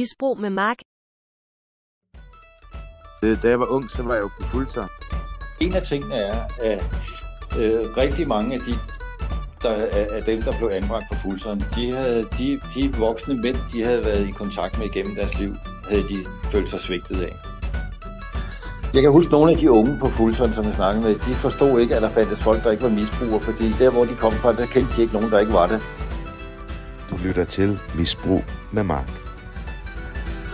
Misbrug med Mark. Da jeg var ung, så var jeg jo på fuldtid. En af tingene er, at øh, rigtig mange af de der, af, dem, der blev anbragt på fuldtiden, de, havde, de, de voksne mænd, de havde været i kontakt med igennem deres liv, havde de følt sig svigtet af. Jeg kan huske nogle af de unge på fuldtiden, som jeg snakkede med, de forstod ikke, at der fandtes folk, der ikke var misbrugere, fordi der, hvor de kom fra, der kendte de ikke nogen, der ikke var det. Du lytter til Misbrug med Mark.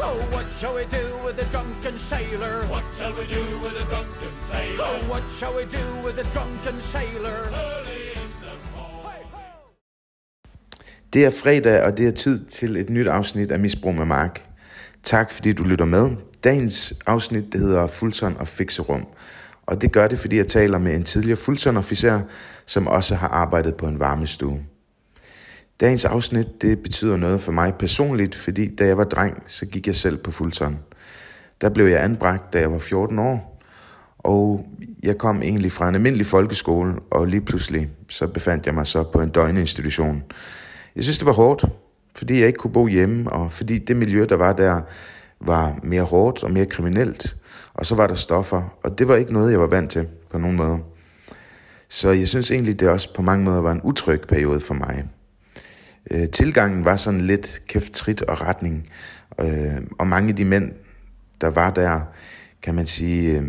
Oh, what shall we do with a drunken sailor? What shall we do with a drunken sailor? Oh, what shall we do with a drunken sailor? Det er fredag, og det er tid til et nyt afsnit af Misbrug med Mark. Tak fordi du lytter med. Dagens afsnit det hedder Fuldson og Fikserum. Og det gør det, fordi jeg taler med en tidligere Fuldson-officer, som også har arbejdet på en varmestue. Dagens afsnit det betyder noget for mig personligt, fordi da jeg var dreng, så gik jeg selv på Fuldson. Der blev jeg anbragt, da jeg var 14 år, og jeg kom egentlig fra en almindelig folkeskole, og lige pludselig så befandt jeg mig så på en døgninstitution. Jeg synes, det var hårdt, fordi jeg ikke kunne bo hjemme, og fordi det miljø, der var der, var mere hårdt og mere kriminelt. Og så var der stoffer, og det var ikke noget, jeg var vant til på nogen måde. Så jeg synes egentlig, det også på mange måder var en utryg periode for mig. Øh, tilgangen var sådan lidt kæft, trit og retning. Øh, og mange af de mænd, der var der, kan man sige, øh,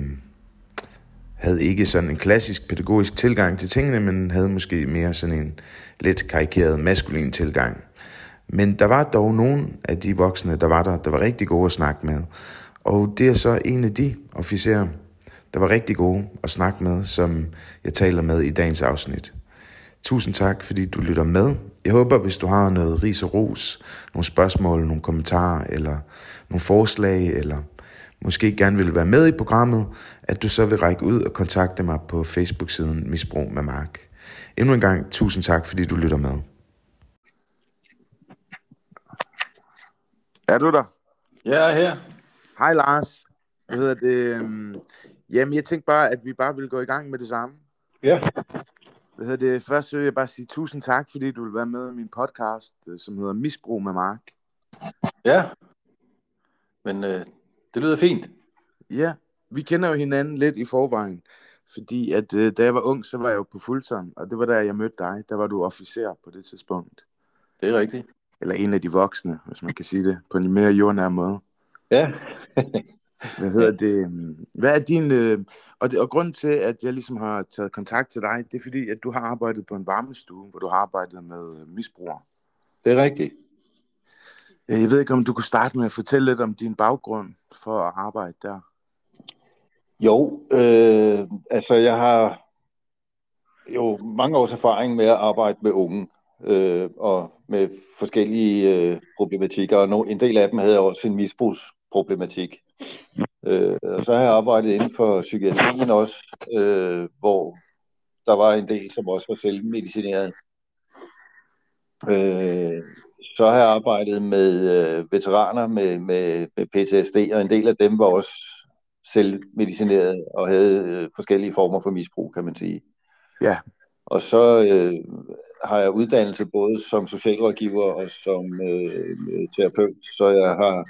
havde ikke sådan en klassisk pædagogisk tilgang til tingene, men havde måske mere sådan en lidt karikeret maskulin tilgang. Men der var dog nogen af de voksne, der var der, der var rigtig gode at snakke med. Og det er så en af de officerer, der var rigtig gode at snakke med, som jeg taler med i dagens afsnit. Tusind tak, fordi du lytter med. Jeg håber, hvis du har noget ris og ros, nogle spørgsmål, nogle kommentarer, eller nogle forslag, eller måske gerne vil være med i programmet, at du så vil række ud og kontakte mig på Facebook-siden Misbrug med Mark. Endnu en gang, tusind tak, fordi du lytter med. Er du der? Jeg er her. Hej Lars. Hvad hedder det? øhm, Jamen, jeg tænkte bare, at vi bare ville gå i gang med det samme. Ja. Hvad hedder det? Først vil jeg bare sige tusind tak, fordi du vil være med i min podcast, øh, som hedder Misbrug med Mark. Ja. Men øh, det lyder fint. Ja, vi kender jo hinanden lidt i forvejen, fordi at øh, da jeg var ung, så var jeg jo på fuldtid, og det var der, jeg mødte dig. Der var du officer på det tidspunkt. Det er rigtigt. Eller en af de voksne, hvis man kan sige det, på en mere jordnær måde. Ja. Hvad hedder det? Hvad er din... Øh, og, det, og grunden til, at jeg ligesom har taget kontakt til dig, det er fordi, at du har arbejdet på en varmestue, hvor du har arbejdet med øh, misbrugere. Det er rigtigt. Øh, Jeg ved ikke, om du kunne starte med at fortælle lidt om din baggrund for at arbejde der. Jo, øh, altså jeg har jo mange års erfaring med at arbejde med unge øh, og med forskellige øh, problematikker, og no, en del af dem havde også en misbrugsproblematik. Øh, og så har jeg arbejdet inden for psykiatrien også, øh, hvor der var en del, som også var selvmedicineret. Øh, så har jeg arbejdet med øh, veteraner med, med, med PTSD, og en del af dem var også selvmedicineret og havde øh, forskellige former for misbrug, kan man sige. Ja, Og så øh, har jeg uddannelse både som socialrådgiver og som øh, terapeut, så jeg har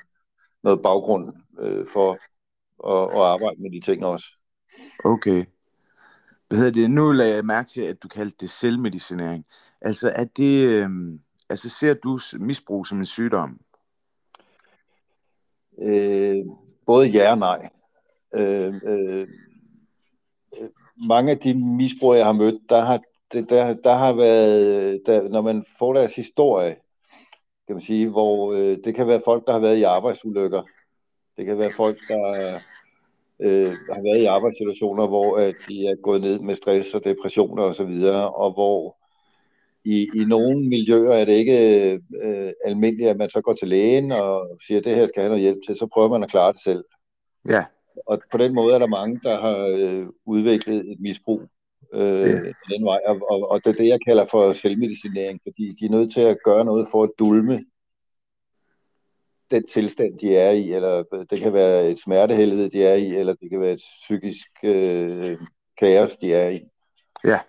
noget baggrund øh, for at, at arbejde med de ting også. okay. Hvad hedder det? Nu lagde jeg mærke til, at du kaldte det selvmedicinering. Altså, er det, øh, altså ser du misbrug som en sygdom? Øh, både ja og nej. Øh, øh, mange af de misbrugere, jeg har mødt, der har, der, der har været, der, når man får deres historie, kan man sige, hvor øh, det kan være folk, der har været i arbejdsulykker. Det kan være folk, der øh, har været i arbejdssituationer, hvor øh, de er gået ned med stress og depressioner osv., og, så videre, og hvor i, i nogle miljøer er det ikke øh, almindeligt, at man så går til lægen og siger, at det her skal have noget hjælp til, så prøver man at klare det selv. Ja, Og på den måde er der mange, der har øh, udviklet et misbrug øh, den vej, og, og, og det er det, jeg kalder for selvmedicinering, fordi de er nødt til at gøre noget for at dulme den tilstand, de er i, eller det kan være et smertehelvede, de er i, eller det kan være et psykisk øh, kaos, de er i. ja.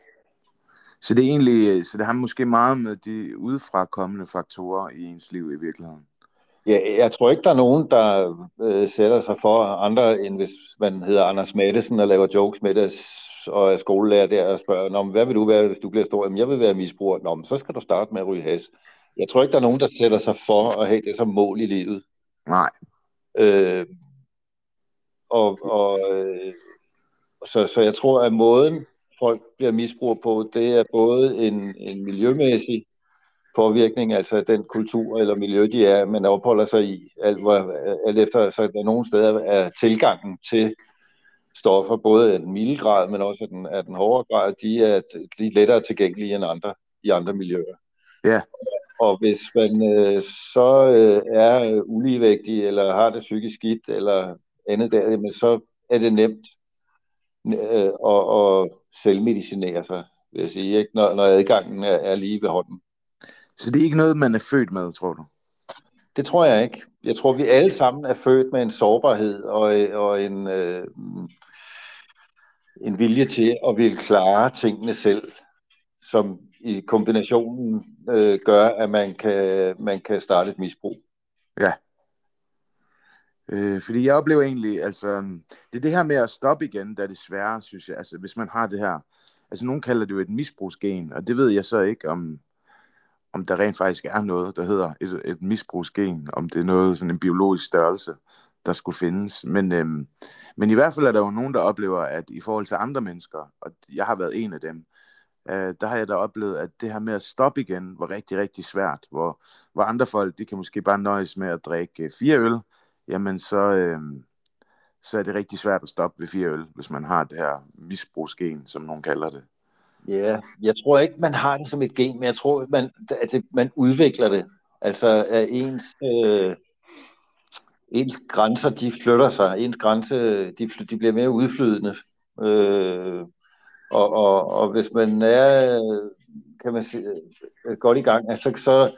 Så det er egentlig, så det har måske meget med de udefrakommende faktorer i ens liv i virkeligheden. Ja, jeg tror ikke, der er nogen, der øh, sætter sig for andre, end hvis man hedder Anders Mattesen og laver jokes med det, og er skolelærer der og spørger, Nå, hvad vil du være, hvis du bliver stor? Jamen, jeg vil være misbruger. Nå, men så skal du starte med at ryge has. Jeg tror ikke, der er nogen, der sætter sig for at have det som mål i livet. Nej. Øh, og, og øh, så, så jeg tror, at måden folk bliver misbruger på, det er både en, en miljømæssig påvirkning, altså den kultur eller miljø, de er, man opholder sig i, alt, hvor, alt efter, så der nogle steder er tilgangen til stoffer, både af den milde grad, men også af den, af den hårde grad, de er, de er lettere tilgængelige end andre i andre miljøer. Ja. Og hvis man øh, så øh, er uligevægtig, eller har det psykisk skidt, eller andet der, jamen, så er det nemt øh, at, at selvmedicinere sig, vil jeg sige, ikke? Når, når adgangen er, er lige ved hånden. Så det er ikke noget, man er født med, tror du? Det tror jeg ikke. Jeg tror, vi alle sammen er født med en sårbarhed og, og en, øh, en vilje til at ville klare tingene selv, som i kombinationen øh, gør, at man kan, man kan starte et misbrug. Ja. Øh, fordi jeg oplever egentlig, altså, det er det her med at stoppe igen, der er det svære, synes jeg. Altså, hvis man har det her, altså nogen kalder det jo et misbrugsgen, og det ved jeg så ikke, om, om der rent faktisk er noget, der hedder et, et misbrugsgen, om det er noget, sådan en biologisk størrelse, der skulle findes. Men, øhm, men i hvert fald er der jo nogen, der oplever, at i forhold til andre mennesker, og jeg har været en af dem, øh, der har jeg da oplevet, at det her med at stoppe igen var rigtig, rigtig svært. Hvor, hvor andre folk, de kan måske bare nøjes med at drikke øh, fire øl, jamen så, øh, så er det rigtig svært at stoppe ved fire øl, hvis man har det her misbrugsgen, som nogen kalder det. Ja, yeah. jeg tror ikke, man har det som et gen, men jeg tror, man, at det, man udvikler det. Altså, at ens, øh, ens grænser, de flytter sig. Ens grænse, de, de bliver mere udflydende. Øh, og, og, og hvis man er, kan man sige, øh, godt i gang, altså, så,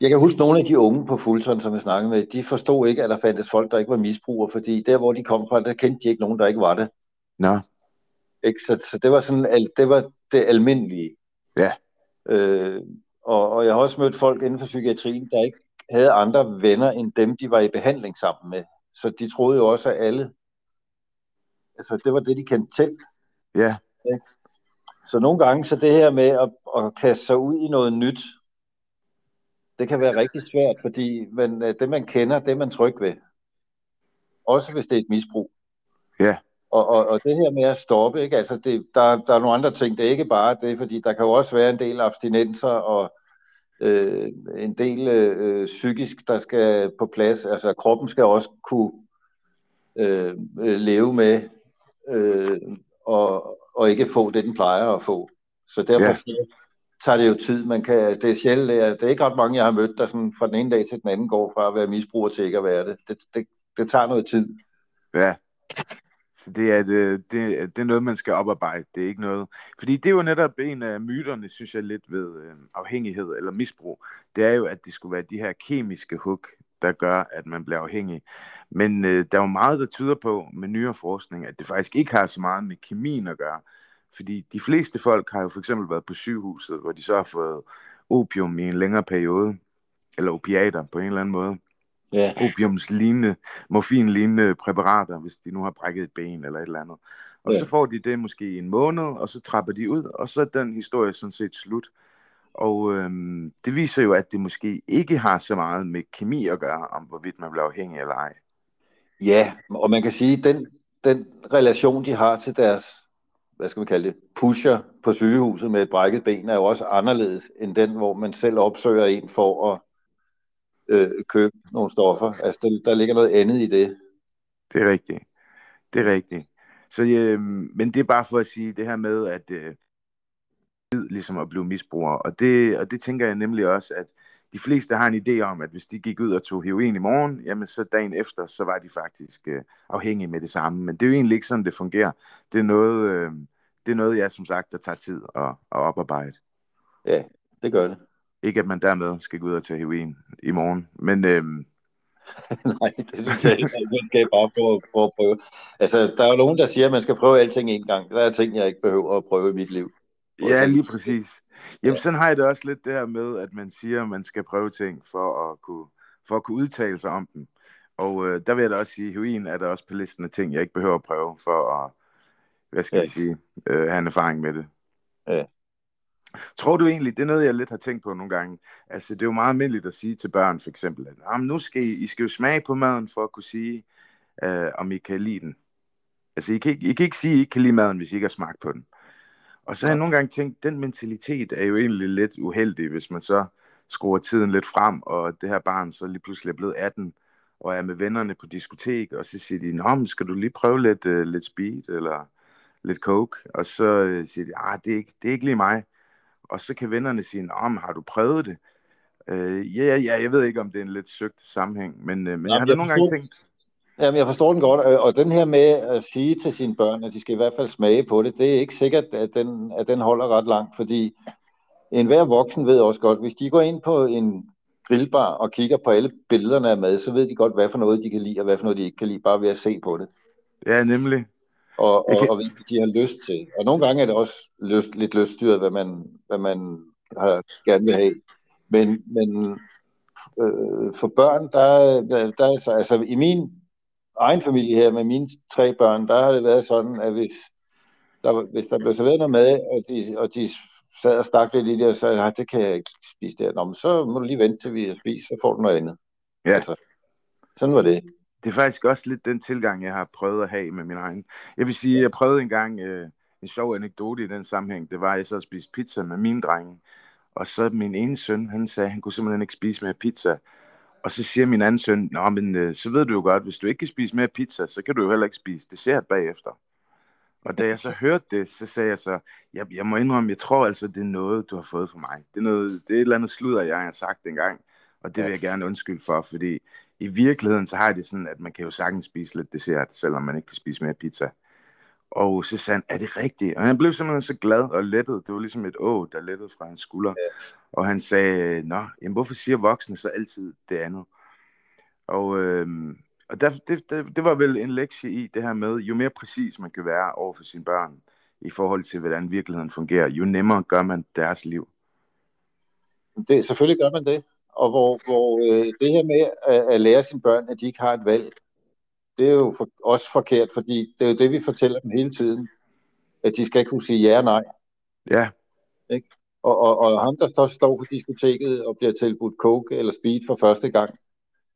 jeg kan huske nogle af de unge på Fulton, som jeg snakkede med, de forstod ikke, at der fandtes folk, der ikke var misbrugere, fordi der, hvor de kom fra, der kendte de ikke nogen, der ikke var det. Nå. Ikke? Så, så det var sådan, det var det almindelige. Ja. Øh, og, og jeg har også mødt folk inden for psykiatrien, der ikke havde andre venner end dem, de var i behandling sammen med. Så de troede jo også, at alle, altså det var det, de kendte til. Ja. Ikke? Så nogle gange, så det her med at, at kaste sig ud i noget nyt, det kan være rigtig svært, fordi man, det man kender, det man tryg ved. Også hvis det er et misbrug. Ja. Og, og, og det her med at stoppe, ikke? Altså det, der, der er nogle andre ting. Det er ikke bare det, fordi der kan jo også være en del abstinenser og øh, en del øh, psykisk, der skal på plads. Altså kroppen skal også kunne øh, leve med øh, og, og ikke få det, den plejer at få. Så derfor ja. tager det jo tid. Man kan, det er sjældent, det er ikke ret mange, jeg har mødt, der sådan fra den ene dag til den anden går fra at være misbruger til ikke at være det. Det, det, det tager noget tid. Ja. Så det er, det, det, det er noget, man skal oparbejde. Det er ikke noget... Fordi det er jo netop en af myterne, synes jeg lidt ved øh, afhængighed eller misbrug. Det er jo, at det skulle være de her kemiske hook, der gør, at man bliver afhængig. Men øh, der er jo meget, der tyder på med nyere forskning, at det faktisk ikke har så meget med kemien at gøre. Fordi de fleste folk har jo for eksempel været på sygehuset, hvor de så har fået opium i en længere periode, eller opiater på en eller anden måde ja. opiumslignende, morfinlignende præparater, hvis de nu har brækket et ben eller et eller andet. Og ja. så får de det måske i en måned, og så trapper de ud, og så er den historie sådan set slut. Og øhm, det viser jo, at det måske ikke har så meget med kemi at gøre, om hvorvidt man bliver afhængig eller ej. Ja, og man kan sige, at den, den relation, de har til deres, hvad skal man kalde det, pusher på sygehuset med et brækket ben, er jo også anderledes end den, hvor man selv opsøger en for at øh, købe nogle stoffer. Altså, der, der ligger noget andet i det. Det er rigtigt. Det er rigtigt. Så, øh, men det er bare for at sige det her med, at øh, ligesom at blive misbruger. Og det, og det tænker jeg nemlig også, at de fleste har en idé om, at hvis de gik ud og tog heroin i morgen, jamen så dagen efter, så var de faktisk øh, afhængige med det samme. Men det er jo egentlig ikke sådan, det fungerer. Det er noget, øh, det er noget jeg som sagt, der tager tid at, at oparbejde. Ja, det gør det. Ikke at man dermed skal gå ud og tage heroin i morgen, men... Øhm... Nej, det synes jeg ikke. Man skal bare prøve, prøve at prøve. Altså, der er jo nogen, der siger, at man skal prøve alting en gang. Der er ting, jeg ikke behøver at prøve i mit liv. Ja, lige præcis. Jamen, ja. sådan har jeg det også lidt det her med, at man siger, at man skal prøve ting for at kunne for at kunne udtale sig om dem. Og øh, der vil jeg da også sige, at heroin er der også på listen af ting, jeg ikke behøver at prøve for at, hvad skal Ja. jeg sige, øh, have en erfaring med det. Ja. Tror du egentlig, det er noget, jeg lidt har tænkt på nogle gange, altså det er jo meget almindeligt at sige til børn for eksempel, at "Ah, men nu skal I, I skal jo smage på maden for at kunne sige, øh, om I kan lide den. Altså I kan, ikke, I kan ikke sige, at I ikke kan lide maden, hvis I ikke har smagt på den. Og så har jeg nogle gange tænkt, den mentalitet er jo egentlig lidt uheldig, hvis man så skruer tiden lidt frem, og det her barn så lige pludselig er blevet 18, og er med vennerne på diskotek, og så siger de, Nå, men skal du lige prøve lidt, uh, lidt speed, eller lidt coke? Og så uh, siger de, ah, det er, ikke, det er ikke lige mig. Og så kan vennerne sige, men har du prøvet det? Uh, ja, ja, ja, jeg ved ikke, om det er en lidt søgt sammenhæng, men, uh, men jeg har da nogle gange tænkt, Jamen, jeg forstår den godt, og og den her med at sige til sine børn, at de skal i hvert fald smage på det, det er ikke sikkert, at den, at den holder ret langt, fordi enhver voksen ved også godt, hvis de går ind på en grillbar og kigger på alle billederne af mad, så ved de godt, hvad for noget de kan lide, og hvad for noget de ikke kan lide, bare ved at se på det, ja, nemlig, og, og, kan- og de har lyst til. Og nogle gange er det også lyst, lidt lyststyret, hvad man, hvad man har, gerne vil have. Men, men øh, for børn, der, der, der er så, altså i min egen familie her med mine tre børn, der har det været sådan, at hvis der, hvis der blev serveret noget mad, og de, og de sad og stak lidt i det, og sagde, det kan jeg ikke spise der. Nå, men så må du lige vente til vi har spist, så får du noget andet. Ja. Altså, sådan var det. Det er faktisk også lidt den tilgang, jeg har prøvet at have med min egen. Jeg vil sige, jeg prøvede engang øh, en sjov anekdote i den sammenhæng. Det var, at jeg så spiste pizza med mine drenge. Og så min ene søn, han sagde, at han kunne simpelthen ikke spise mere pizza. Og så siger min anden søn, Nå, men øh, så ved du jo godt, hvis du ikke kan spise mere pizza, så kan du jo heller ikke spise dessert bagefter. Og da jeg så hørte det, så sagde jeg så, jeg, jeg må indrømme, jeg tror altså, det er noget, du har fået fra mig. Det er, noget, det er et eller andet sludder, jeg har sagt engang, og det vil jeg gerne undskylde for, fordi i virkeligheden, så har jeg det sådan, at man kan jo sagtens spise lidt dessert, selvom man ikke kan spise mere pizza. Og så sagde han, er det rigtigt? Og han blev simpelthen så glad og lettet. Det var ligesom et å, der lettede fra hans skulder. Og han sagde, nå, jamen, hvorfor siger voksne så altid det andet? Og, øhm, og der, det, det, det var vel en lektie i det her med, jo mere præcis man kan være over for sine børn, i forhold til, hvordan virkeligheden fungerer, jo nemmere gør man deres liv. det. Selvfølgelig gør man det. Og hvor, hvor øh, det her med at, at lære sine børn, at de ikke har et valg, det er jo for, også forkert, fordi det er jo det, vi fortæller dem hele tiden. At de skal ikke kunne sige ja og nej. Ja, Og, og, og ham, der står, står på diskoteket og bliver tilbudt coke eller speed for første gang,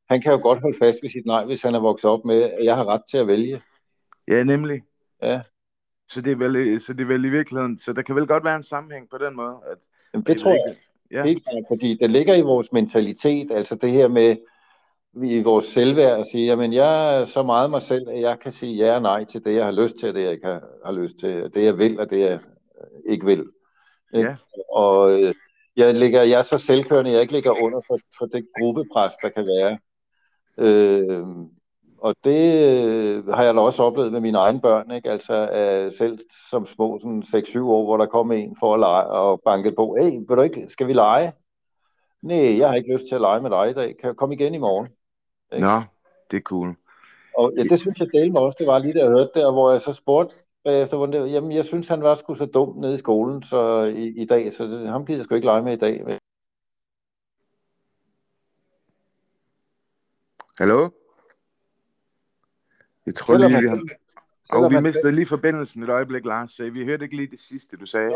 han kan jo godt holde fast ved sit nej, hvis han er vokset op med, at jeg har ret til at vælge. ja nemlig. Ja. Så det, er vel, så det er vel i virkeligheden, så der kan vel godt være en sammenhæng på den måde. At, Jamen, det tror jeg Ja, helt klart, fordi det ligger i vores mentalitet, altså det her med i vores selvværd at sige, jamen jeg er så meget mig selv, at jeg kan sige ja og nej til det, jeg har lyst til, og det jeg ikke har, har lyst til, det jeg vil, og det jeg øh, ikke vil. Ja. Og øh, jeg, ligger, jeg er så selvkørende, jeg ikke ligger under for, for det gruppepres, der kan være. Øh, og det øh, har jeg da også oplevet med mine egne børn, ikke? Altså øh, selv som små, sådan 6-7 år, hvor der kom en for at lege og banke på, hey, vil du ikke, skal vi lege? Nej, jeg har ikke lyst til at lege med dig i dag. Kan jeg komme igen i morgen? ikke? Nå, det er cool. Og ja, det synes jeg delte mig også, det var lige da jeg hørte det, og hvor jeg så spurgte bagefter, hvordan det, jamen jeg synes, han var sgu så dum nede i skolen så i, i dag, så det, ham gider jeg sgu ikke lege med i dag. Hallo? Jeg tror Selvom lige, vi har... Og vi mistede lige forbindelsen et øjeblik, Lars, så vi hørte ikke lige det sidste, du sagde.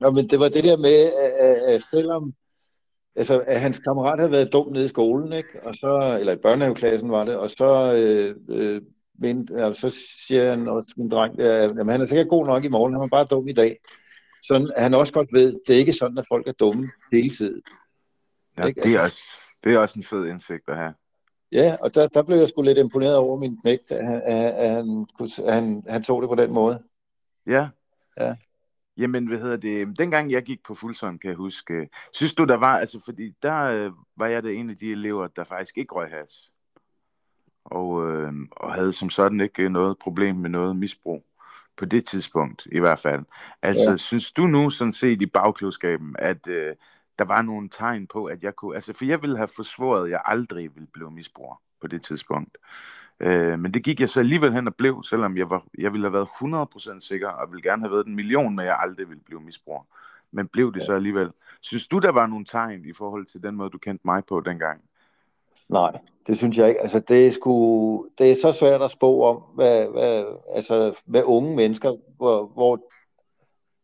Nå, men det var det der med, at, at, selvom altså, at hans kammerat havde været dum nede i skolen, ikke? Og så, eller i børnehaveklassen var det, og så, øh, øh, men, ja, så siger han også, min dreng, at jamen, han er sikkert god nok i morgen, han er bare dum i dag. Sådan, at han også godt ved, det er ikke sådan, at folk er dumme hele tiden. Ja, Ikke? det, er også, det er også en fed indsigt at have. Ja, og der, der blev jeg sgu lidt imponeret over min knægt, at, han- at, han, at han, han tog det på den måde. Ja. Ja. Jamen, hvad hedder det? Dengang jeg gik på Fuglsund, kan jeg huske. Synes du, der var, altså fordi der øh, var jeg da en af de elever, der faktisk ikke røg has. Og, øh, og havde som sådan ikke noget problem med noget misbrug. På det tidspunkt, i hvert fald. Altså, ja. synes du nu sådan set i bagklodskaben, at øh, der var nogle tegn på, at jeg kunne... Altså, for jeg ville have forsvoret, at jeg aldrig ville blive misbruger på det tidspunkt. Øh, men det gik jeg så alligevel hen og blev, selvom jeg, var, jeg ville have været 100% sikker, og ville gerne have været en million, men jeg aldrig ville blive misbruger. Men blev det Ja. så alligevel. Synes du, der var nogle tegn i forhold til den måde, du kendte mig på dengang? Nej, det synes jeg ikke. Altså, det er, sgu, det er så svært at spå om, hvad, hvad, altså, hvad unge mennesker, hvor, hvor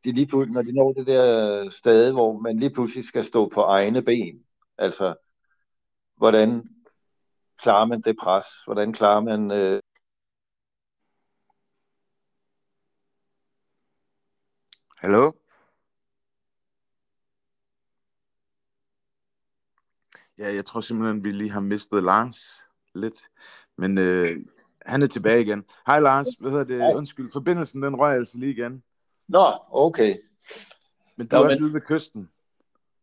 de lige pludselig, når de når det der sted, hvor man lige pludselig skal stå på egne ben, altså, hvordan klarer man det pres? Hvordan klarer man... Øh... Hallo? Ja, jeg tror simpelthen, vi lige har mistet Lars lidt. Men øh, han er tilbage igen. Hej Lars, hvad hedder det? Undskyld, forbindelsen den røg altså lige igen. Nå, okay. Men du Nå, er også men... ude ved kysten.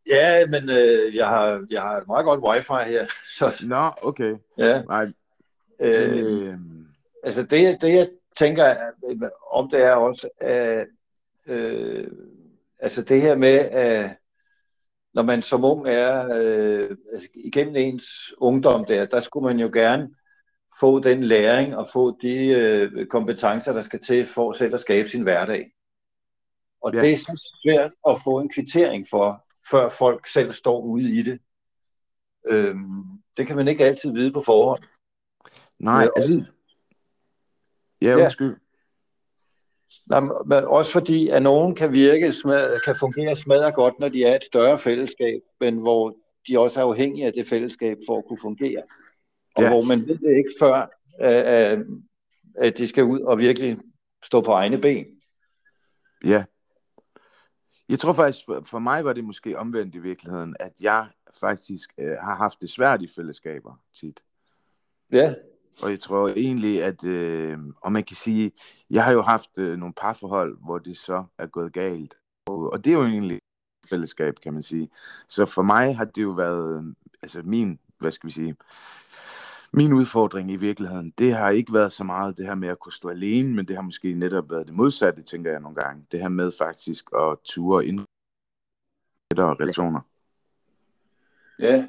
Ja, men øh, jeg, har, jeg har et meget godt wifi her. Så... Nå, okay. Ja. Nej. Øh, men, øh... Altså det, det jeg tænker om det er også, at øh, altså det her med, at når man som ung er øh, altså igennem ens ungdom der, der skulle man jo gerne få den læring og få de øh, kompetencer, der skal til for selv at skabe sin hverdag. Og ja. det er så svært at få en kvittering for, før folk selv står ude i det. Øhm, det kan man ikke altid vide på forhånd. Nej, altså... Ja, undskyld. Nej, men også fordi, at nogen kan virke, kan fungere smadret godt, når de er et større fællesskab, men hvor de også er afhængige af det fællesskab for at kunne fungere. Og ja. hvor man ved det ikke før, at, at de skal ud og virkelig stå på egne ben. Ja. Jeg tror faktisk, for, for mig var det måske omvendt i virkeligheden, at jeg faktisk øh, har haft det svært i fællesskaber tit. Ja. Og jeg tror egentlig, at, øh, og man kan sige, jeg har jo haft øh, nogle parforhold, hvor det så er gået galt. Og, og det er jo egentlig fællesskab, kan man sige. Så for mig har det jo været, altså min, hvad skal vi sige, min udfordring i virkeligheden, det har ikke været så meget det her med at kunne stå alene, men det har måske netop været det modsatte, tænker jeg nogle gange. Det her med faktisk at ture ind og relationer. Ja.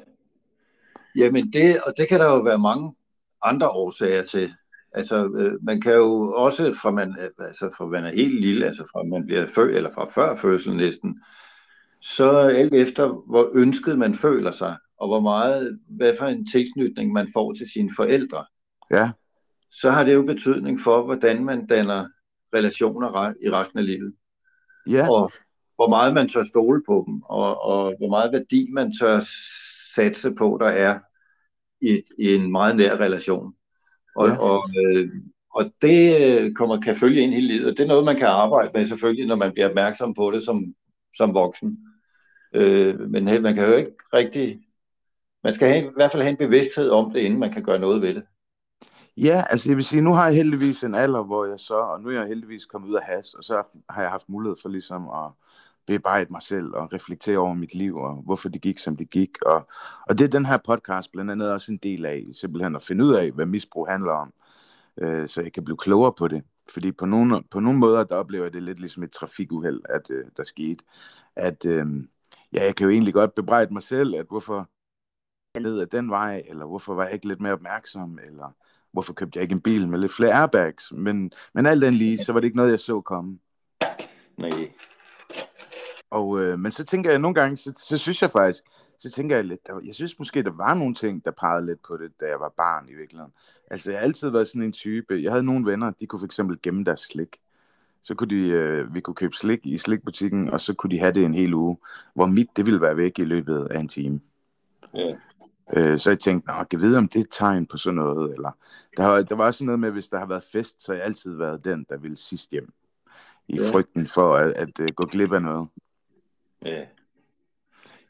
Jamen det, og det kan der jo være mange andre årsager til. Altså, øh, man kan jo også, fra man, altså, fra man er helt lille, altså fra man bliver født, eller fra før fødslen næsten, så alt efter, hvor ønsket man føler sig, og hvor meget, hvad for en tilknytning man får til sine forældre, ja. så har det jo betydning for, hvordan man danner relationer i resten af livet. Ja. Og hvor meget man tør stole på dem, og, og hvor meget værdi man tør satse på, der er i, i en meget nær relation. Og, ja. og, øh, og det øh, kommer, kan følge ind hele livet, og det er noget, man kan arbejde med selvfølgelig, når man bliver opmærksom på det som, som voksen. Øh, men man kan jo ikke rigtig... Man skal have, i hvert fald have en bevidsthed om det, inden man kan gøre noget ved det. Ja, altså jeg vil sige, nu har jeg heldigvis en alder, hvor jeg så, og nu er jeg heldigvis kommet ud af has, og så har jeg haft mulighed for ligesom at bearbejde mig selv og reflektere over mit liv og hvorfor det gik, som det gik. Og, og det er den her podcast blandt andet også en del af, simpelthen at finde ud af, hvad misbrug handler om, øh, så jeg kan blive klogere på det. Fordi på nogle, på nogle måder, der oplever jeg det lidt ligesom et trafikuheld, at øh, der skete. At øh, ja, jeg kan jo egentlig godt bebrejde mig selv, at hvorfor ned ad den vej, eller hvorfor var jeg ikke lidt mere opmærksom, eller hvorfor købte jeg ikke en bil med lidt flere airbags. Men, men alt den lige, så var det ikke noget, jeg så komme. Nej. Og, øh, men så tænker jeg nogle gange, så, så synes jeg faktisk, så tænker jeg lidt, der, jeg synes måske, der var nogle ting, der pegede lidt på det, da jeg var barn i virkeligheden. Altså, jeg har altid været sådan en type. Jeg havde nogle venner, de kunne for eksempel gemme deres slik. Så kunne de, øh, vi kunne købe slik i slikbutikken, og så kunne de have det en hel uge, hvor mit, det ville være væk i løbet af en time. Ja. Øh, så jeg tænkte, nå, kan vide, om det er et tegn på sådan noget, eller der, var, der var også noget med, hvis der har været fest, så har jeg altid været den, der ville sidst hjem, i ja. frygten for at, at, at gå glip af noget. Ja.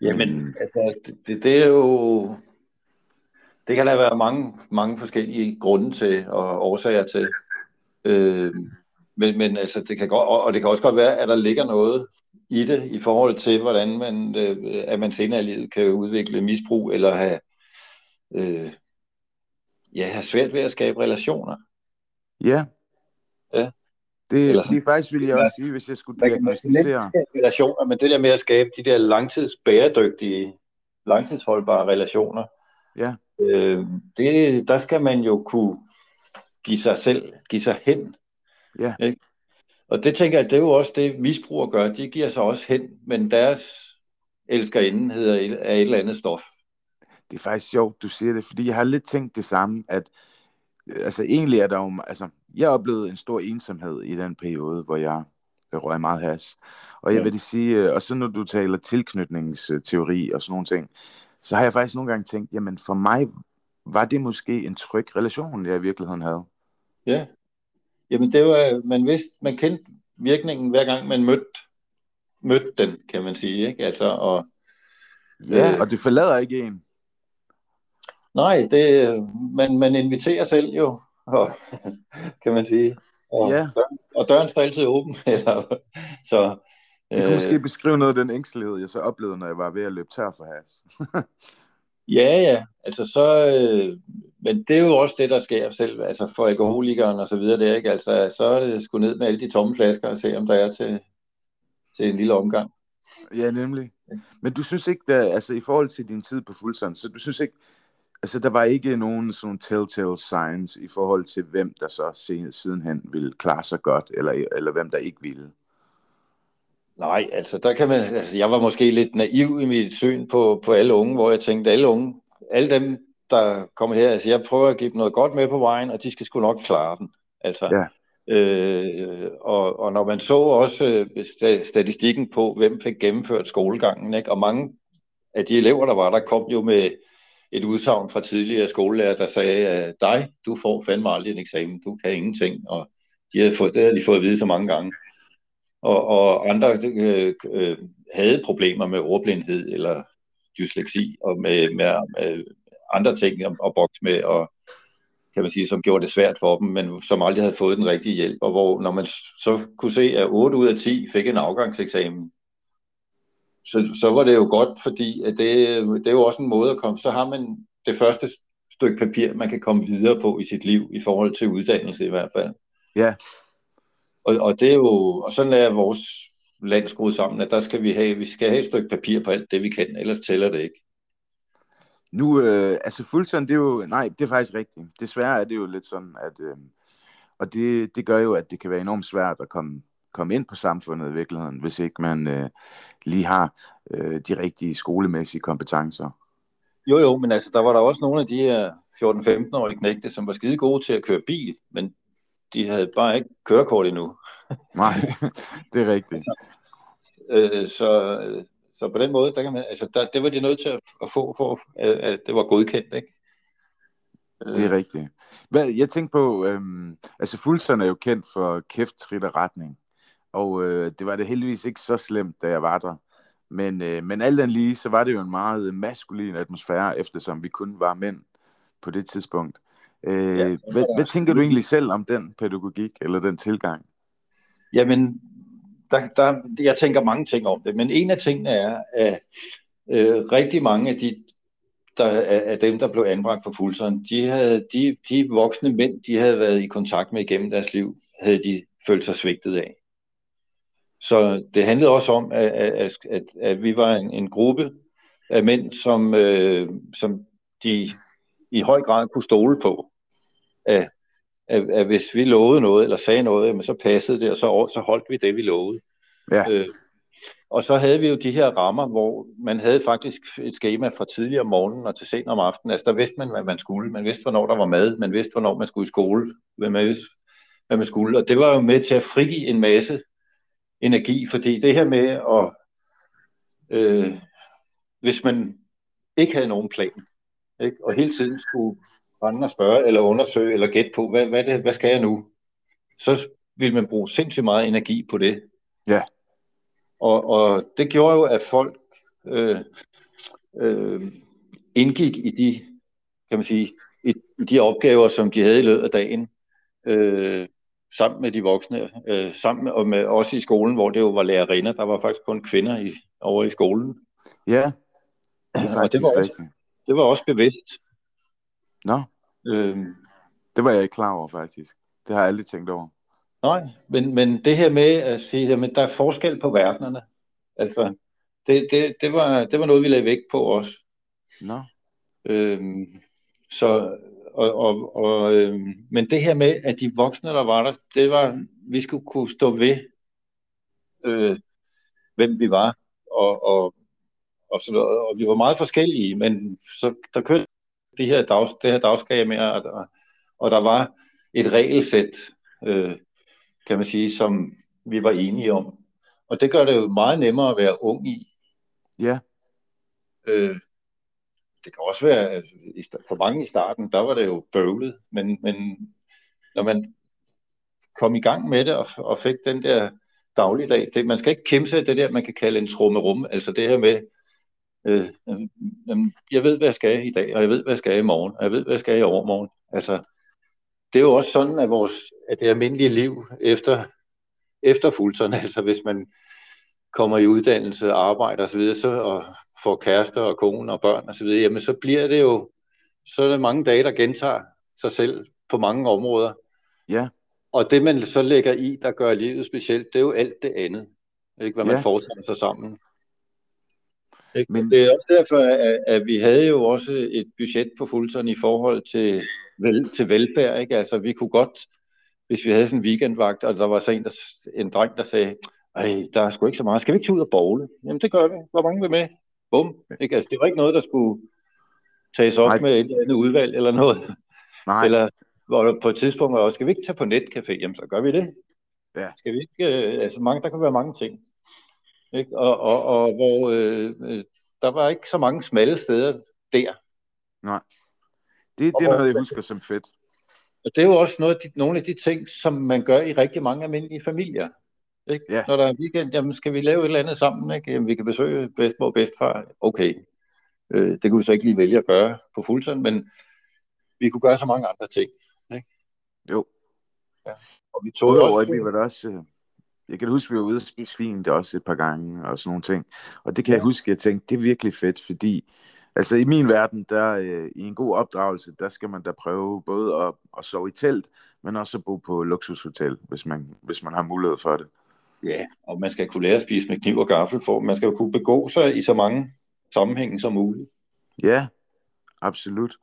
Jamen, mm. altså, det, det er jo... Det kan der være mange, mange forskellige grunde til og årsager til. Øh, men, men altså, det kan godt, og det kan også godt være, at der ligger noget i det, i forhold til, hvordan man, øh, at man senere i livet kan udvikle misbrug, eller have, øh, ja, have svært ved at skabe relationer. Ja. Ja. Det, Eller fordi faktisk ville jeg også sige, hvis jeg skulle diagnostisere... relationer, men det der med at skabe de der langtidsbæredygtige, langtidsholdbare relationer, ja. øh, det, der skal man jo kunne give sig selv, give sig hen. Ja. Ikke? Og det tænker jeg, det er jo også det, misbrugere gør. De giver sig også hen, men deres elskerinde hedder et, er et eller andet stof. det er faktisk sjovt, du siger det, fordi jeg har lidt tænkt det samme, at øh, altså egentlig er der jo, altså jeg oplevede en stor ensomhed i den periode, hvor jeg røg meget has. Og jeg ja. vil det sige, øh, og så når du taler tilknytningsteori og sådan nogle ting, så har jeg faktisk nogle gange tænkt, jamen for mig var det måske en tryg relation, jeg i virkeligheden havde. Ja, jamen det var, man vidste, man kendte virkningen hver gang man mødte, mødte den, kan man sige, ikke? Altså, og, ja, øh, og det forlader ikke en. Nej, det, man, man inviterer selv jo, og, kan man sige. Og, ja. døren, og døren står altid åben. Eller, så, det kunne øh, måske beskrive noget af den ængstelighed, jeg så oplevede, når jeg var ved at løbe tør for has. ja, ja. Altså så, øh, men det er jo også det, der sker selv, altså for alkoholikeren og så videre, det er ikke, altså så er det sgu ned med alle de tomme flasker og se, om der er til, til en lille omgang. Ja, nemlig. Men du synes ikke, der, altså i forhold til din tid på Fuldson, så du synes ikke, altså der var ikke nogen sådan telltale signs i forhold til, hvem der så sidenhen ville klare sig godt, eller, eller hvem der ikke ville? Nej, altså der kan man, altså jeg var måske lidt naiv i mit syn på, på alle unge, hvor jeg tænkte, alle unge, alle dem, der kommer her, altså jeg prøver at give dem noget godt med på vejen, og de skal sgu nok klare den. Altså, ja. Øh, og, og når man så også øh, statistikken på, hvem fik gennemført skolegangen, ikke? og mange af de elever, der var der, kom jo med et udsagn fra tidligere skolelærer, der sagde, at dig, du får fandme aldrig en eksamen, du kan ingenting, og de havde fået, det havde de fået at vide så mange gange. Og, og andre øh, øh, havde problemer med ordblindhed eller dysleksi, og med, med, med andre ting at, at bokse med, og kan man sige, som gjorde det svært for dem, men som aldrig havde fået den rigtige hjælp, og hvor når man så kunne se, at 8 ud af 10 fik en afgangseksamen, så, så var det jo godt, fordi at det, det er jo også en måde at komme, så har man det første stykke papir, man kan komme videre på i sit liv, i forhold til uddannelse i hvert fald. Ja. Og, og det er jo, og sådan er vores land skruet sammen, at der skal vi have, vi skal have et stykke papir på alt det, vi kan, ellers tæller det ikke. Nu, øh, altså fuldstændig, det er jo, nej, det er faktisk rigtigt. Desværre er det jo lidt sådan, at, øh, og det, det gør jo, at det kan være enormt svært at komme, komme ind på samfundet i virkeligheden, hvis ikke man øh, lige har øh, de rigtige skolemæssige kompetencer. Jo, jo, men altså, der var der også nogle af de her 14-15-årige knægte, som var skide gode til at køre bil, men de havde bare ikke kørekort endnu. Nej, det er rigtigt. øh, så, så på den måde, der kan man, altså, der, det var de nødt til at, at få, for at det var godkendt, ikke? Det er rigtigt. Hvad, jeg tænkte på, øhm, altså Fuldson er jo kendt for kæft, trit og retning. Og øh, det var det heldigvis ikke så slemt, da jeg var der. Men, øh, men alt andet lige, så var det jo en meget maskulin atmosfære, eftersom vi kun var mænd på det tidspunkt. Øh, ja, hvad, hvad tænker du egentlig selv om den pædagogik, eller den tilgang? Jamen, der, der, jeg tænker mange ting om det, men en af tingene er, at øh, rigtig mange af de der, af dem, der blev anbragt på Fulson, de, havde, de, de voksne mænd, de havde været i kontakt med igennem deres liv, havde de følt sig svigtet af. Så det handlede også om, at, at, at, at vi var en, en gruppe af mænd, som, øh, som de i høj grad kunne stole på. At, at, at hvis vi lovede noget, eller sagde noget, så passede det, og så, så holdt vi det, vi lovede. Ja. Øh, og så havde vi jo de her rammer, hvor man havde faktisk et schema fra tidligere om morgenen og til sent om aftenen. Altså der vidste man, hvad man skulle. Man vidste, hvornår der var mad. Man vidste, hvornår man skulle i skole. Hvad man vidste, hvad man skulle. Og det var jo med til at frigive en masse energi, fordi det her med at, øh, hvis man ikke havde nogen plan, ikke, og hele tiden skulle rende og spørge, eller undersøge, eller gætte på, hvad, hvad, det, hvad skal jeg nu? Så vil man bruge sindssygt meget energi på det. Ja. Og, og det gjorde jo, at folk øh, øh, indgik i de, kan man sige, i, i de opgaver, som de havde i løbet af dagen. Øh, sammen med de voksne, øh, sammen med, og med os i skolen, hvor det jo var lærerinder. Der var faktisk kun kvinder i, over i skolen. Ja, det er og det var, også, det var også bevidst. Nå, øhm, det var jeg ikke klar over faktisk. Det har jeg aldrig tænkt over. Nej, men, men det her med at sige, at der er forskel på verdenerne, altså, det, det, det, var, det var noget, vi lagde vægt på også. Nå. Øhm, så og, og, og, øh, men det her med, at de voksne, der var der, det var, vi skulle kunne stå ved, øh, hvem vi var, og, og, og, så, og vi var meget forskellige, men så der kørte det her, dags, det her dagskage med, og der, og der var et regelsæt, øh, kan man sige, som vi var enige om. Og det gør det jo meget nemmere at være ung i. Ja. Øh, det kan også være, at for mange i starten, der var det jo bøvlet, men, men når man kom i gang med det og, og fik den der dagligdag, det, man skal ikke kæmpe sig det der, man kan kalde en rum, altså det her med, øh, øh, jeg ved, hvad jeg skal i dag, og jeg ved, hvad jeg skal i morgen, og jeg ved, hvad jeg skal i overmorgen. Altså, det er jo også sådan, at, vores, at det almindelige liv efter, efter fuldtiden, altså hvis man kommer i uddannelse, arbejder osv., så, og får kærester og kone og børn osv., jamen så bliver det jo, så er det mange dage, der gentager sig selv på mange områder. Ja. Og det man så lægger i, der gør livet specielt, det er jo alt det andet. Ikke, hvad man ja. foretager sig sammen. Ikke? Men... Det er også derfor, at, at vi havde jo også et budget på fuldtiden i forhold til, vel, til velfærd. Ikke? Altså, vi kunne godt, hvis vi havde sådan en weekendvagt, og der var så en, der, en dreng, der sagde, ej, der er sgu ikke så meget. Skal vi ikke tage ud og bowle? Jamen, det gør vi. Hvor mange vil med? Bum. Ikke? Altså, det var ikke noget, der skulle tages op Nej. med et eller andet udvalg eller noget. Nej. Eller hvor på et tidspunkt var også, skal vi ikke tage på netcafé? Jamen, så gør vi det. Ja. Skal vi ikke, øh, altså mange, der kan være mange ting. Ikke? Og, og, og hvor øh, øh, der var ikke så mange smalle steder der. Nej. Det, det er noget, jeg husker som fedt. Og det er jo også noget af de, nogle af de ting, som man gør i rigtig mange almindelige familier. Ikke? Ja. Når der er weekend, jamen skal vi lave et eller andet sammen? Ikke? Jamen, vi kan besøge bedstmor og bedstfar. Okay. Øh, det kunne vi så ikke lige vælge at gøre på fuldtid, men vi kunne gøre så mange andre ting. Ikke? Jo. Ja. Og vi tog Udover, også... at vi var også... Jeg kan huske, at vi var ude og spise fint også et par gange og sådan nogle ting. Og det kan ja. jeg huske, at jeg tænkte, det er virkelig fedt, fordi altså i min verden, der øh, i en god opdragelse, der skal man da prøve både at, at sove i telt, men også at bo på luksushotel, hvis man, hvis man har mulighed for det. Ja, og man skal kunne lære at spise med kniv og gaffel, for man skal jo kunne begå sig i så mange sammenhænge som muligt. Ja, absolut.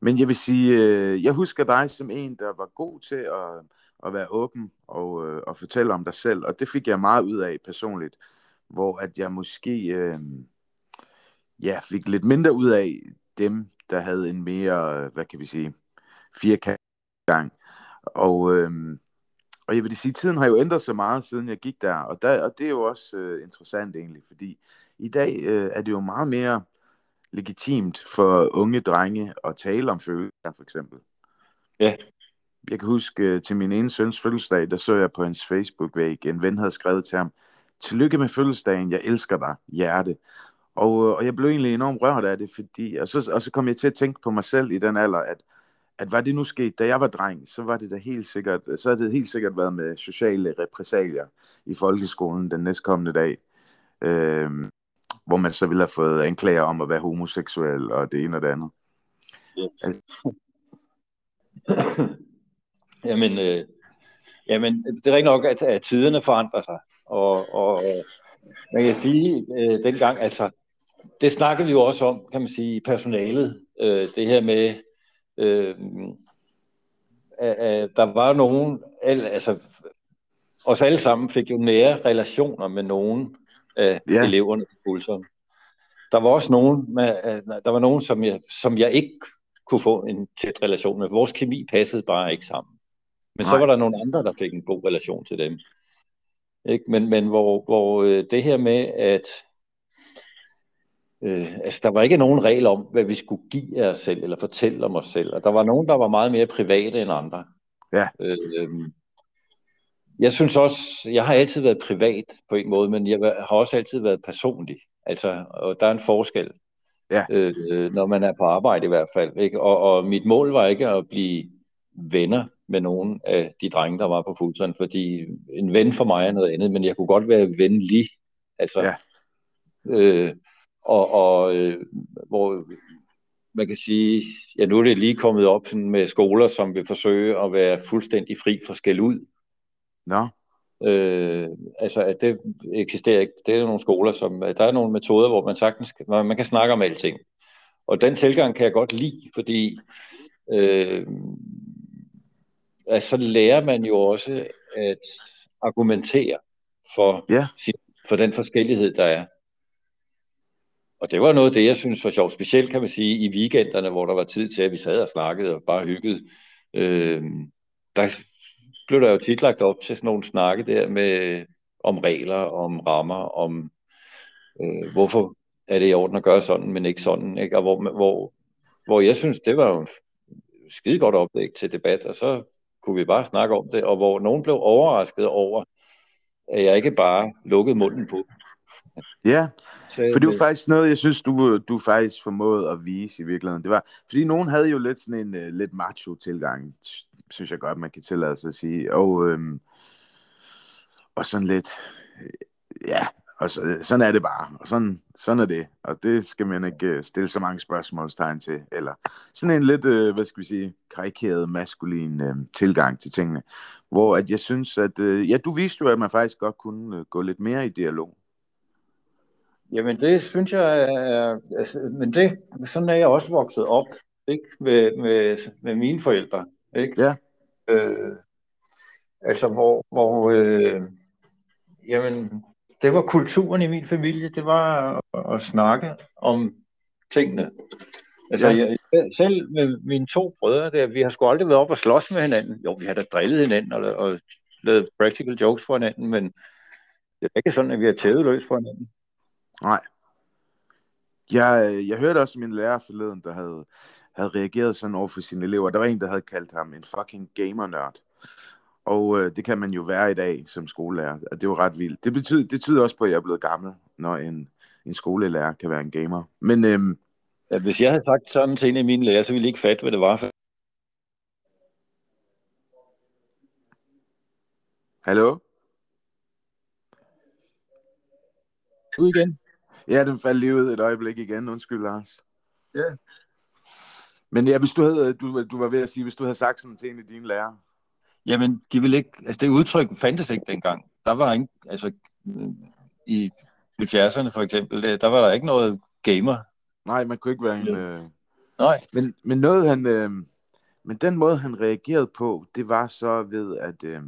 Men jeg vil sige, øh, jeg husker dig som en, der var god til at, at være åben og, øh, og fortælle om dig selv, og det fik jeg meget ud af personligt, hvor at jeg måske øh, ja, fik lidt mindre ud af dem, der havde en mere, hvad kan vi sige, firkant gang. Og, øh, og jeg vil sige, tiden har jo ændret sig meget, siden jeg gik der, og, der, og det er jo også øh, interessant egentlig, fordi i dag øh, er det jo meget mere legitimt for unge drenge at tale om følelser, for eksempel. Ja. Jeg kan huske øh, til min ene søns fødselsdag, der så jeg på hans Facebook-væg, en ven havde skrevet til ham, Tillykke med fødselsdagen, jeg elsker dig, hjerte. Og, øh, og jeg blev egentlig enormt rørt af det, fordi, og så, og så kom jeg til at tænke på mig selv i den alder, at, at var det nu sket, da jeg var dreng, så var det da helt sikkert, så havde det helt sikkert været med sociale repræsalier i folkeskolen den næstkommende dag. Øhm, hvor man så ville have fået anklager om at være homoseksuel og det ene og det andet. Altså. jamen, øh, jamen, det er rigtig nok, at, at tiderne forandrer sig. Og, og man kan sige, øh, dengang, altså, det snakkede vi jo også om, kan man sige, i personalet. Øh, det her med, øh, at, der var nogen, altså, os alle sammen fik jo nære relationer med nogen af ja. eleverne på pulseren. Der var også nogen, med, der var nogen som, jeg, som jeg ikke kunne få en tæt relation med. Vores kemi passede bare ikke sammen. Men Nej. så var der nogle andre, der fik en god relation til dem. Ikke? Men, men hvor, hvor øh, det her med, at øh, altså, der var ikke nogen regel om, hvad vi skulle give af os selv, eller fortælle om os selv. Og der var nogen, der var meget mere private end andre. Ja. Øh, jeg synes også, jeg har altid været privat på en måde, men jeg har også altid været personlig. Altså, og der er en forskel, ja. øh, når man er på arbejde i hvert fald. Ikke? Og, og mit mål var ikke at blive venner med nogen af de drenge, der var på fuldtiden, fordi en ven for mig er noget andet, men jeg kunne godt være venlig. Altså, ja. øh, og, og øh, hvor man kan sige, ja nu er det lige kommet op sådan med skoler, som vil forsøge at være fuldstændig fri for skæld ud. Nå. Øh, altså, at det eksisterer ikke. Det er nogle skoler, som, der er nogle metoder, hvor man sagtens, man, man kan snakke om alting. Og den tilgang kan jeg godt lide, fordi øh, altså, så lærer man jo også at argumentere for, ja. sin, for den forskellighed, der er. og det var noget af det, jeg synes var sjovt. Specielt kan man sige i weekenderne, hvor der var tid til, at vi sad og snakkede og bare hyggede. Øh, der blev der jo tit lagt op til sådan nogle snakke der med om regler, om rammer, om øh, hvorfor er det i orden at gøre sådan, men ikke sådan. Ikke? Og hvor, hvor, hvor jeg synes, det var jo skide godt oplæg til debat, og så kunne vi bare snakke om det, og hvor nogen blev overrasket over, at jeg ikke bare lukkede munden på. Ja, for det var faktisk noget, jeg synes, du, du faktisk formåede at vise i virkeligheden. Det var, fordi nogen havde jo lidt sådan en uh, lidt macho tilgang, synes jeg godt, man kan tillade sig at sige. Og, øhm, og sådan lidt, ja, og så, sådan er det bare, og sådan, sådan er det, og det skal man ikke øh, stille så mange spørgsmålstegn til, eller sådan en lidt, øh, hvad skal vi sige, karikeret, maskulin øh, tilgang til tingene, hvor at jeg synes, at, øh, ja, du viste jo, at man faktisk godt kunne øh, gå lidt mere i dialog. Jamen det synes jeg, er, altså, men det, sådan er jeg også vokset op, ikke, med, med, med mine forældre, ikke? Ja. Øh, altså hvor, hvor øh, jamen, det var kulturen i min familie, det var at, at snakke om tingene. Altså, ja. jeg, selv med mine to brødre, der, vi har sgu aldrig været op og slås med hinanden. Jo, vi har da drillet hinanden og, og lavet practical jokes for hinanden, men det er ikke sådan, at vi har tævet løs for hinanden. Nej. Jeg, jeg hørte også min lærer forleden, der havde, havde reageret sådan over for sine elever. Der var en, der havde kaldt ham en fucking gamer-nørd. Og øh, det kan man jo være i dag som skolelærer. Og det var ret vildt. Det betyder, det betyder også på, at jeg er blevet gammel, når en, en skolelærer kan være en gamer. Men øhm, ja, hvis jeg havde sagt sådan til en af mine lærer, så ville de ikke fatte, hvad det var. Hallo? Ud igen. Ja, den faldt lige ud et øjeblik igen. Undskyld, Lars. Ja. Men ja, hvis du, havde, du, du var ved at sige, hvis du havde sagt sådan til en af dine lærere, Jamen, de vil ikke, altså det udtryk fandtes ikke dengang. Der var ikke, altså i 70'erne for eksempel, der var der ikke noget gamer. Nej, man kunne ikke være en... Øh... Nej. Men, men noget han... Øh... Men den måde, han reagerede på, det var så ved at, øh...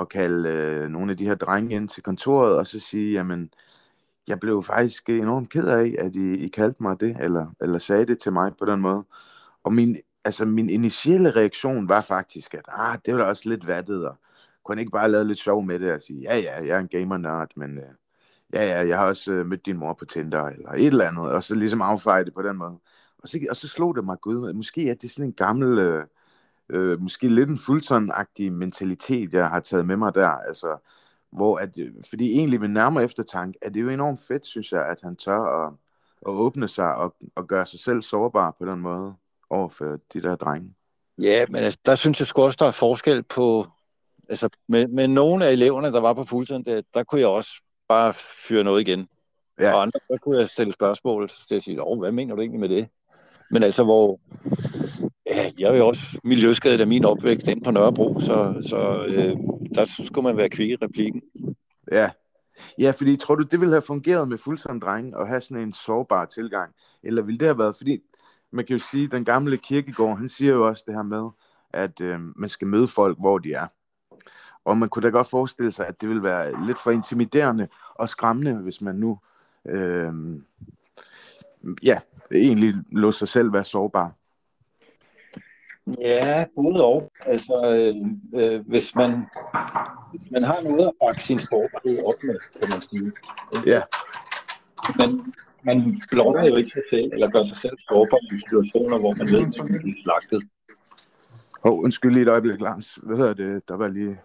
at kalde øh... nogle af de her drenge ind til kontoret, og så sige, jamen, jeg blev faktisk enormt ked af, at I, I kaldte mig det, eller, eller sagde det til mig på den måde. Og min altså min initielle reaktion var faktisk, at ah, det var da også lidt vattet, og kunne ikke bare lave lidt sjov med det og sige, ja ja, jeg er en gamer-nørd, men uh, ja ja, jeg har også uh, mødt din mor på Tinder, eller et eller andet, og så ligesom affeje det på den måde. Og så, og så slog det mig, gud, måske er det sådan en gammel, uh, uh, måske lidt en fulton mentalitet, jeg har taget med mig der, altså, hvor at, fordi egentlig med nærmere eftertanke, er det jo enormt fedt, synes jeg, at han tør at, at åbne sig og, og gøre sig selv sårbar på den måde over for de der drenge. Ja, men altså, der synes jeg sgu også, der er forskel på... Altså, med, med nogle af eleverne, der var på fuldtid, der, der kunne jeg også bare fyre noget igen. Ja. Og andre, der kunne jeg stille spørgsmål til at sige, hvad mener du egentlig med det? Men altså, hvor... Ja, jeg er jo også miljøskadet af min opvækst ind på Nørrebro, så, så øh, der skulle man være kvik i replikken. Ja. Ja, fordi tror du, det ville have fungeret med fuldtid drenge at have sådan en sårbar tilgang? Eller ville det have været, fordi man kan jo sige, at den gamle kirkegård, han siger jo også det her med, at øh, man skal møde folk, hvor de er. Og man kunne da godt forestille sig, at det ville være lidt for intimiderende og skræmmende, hvis man nu øh, ja, egentlig lå sig selv være sårbar. Ja, både og. Altså, øh, øh, hvis, man, hvis man har noget at bakke sin sårbarhed op med, kan man sige. Ja. Men man blokker jo ikke sig selv, eller gør sig selv sårbar i situationer, hvor man ved, at man bliver slagtet. Åh, oh, undskyld lige et øjeblik, Lars. Hvad hedder det? Der var lige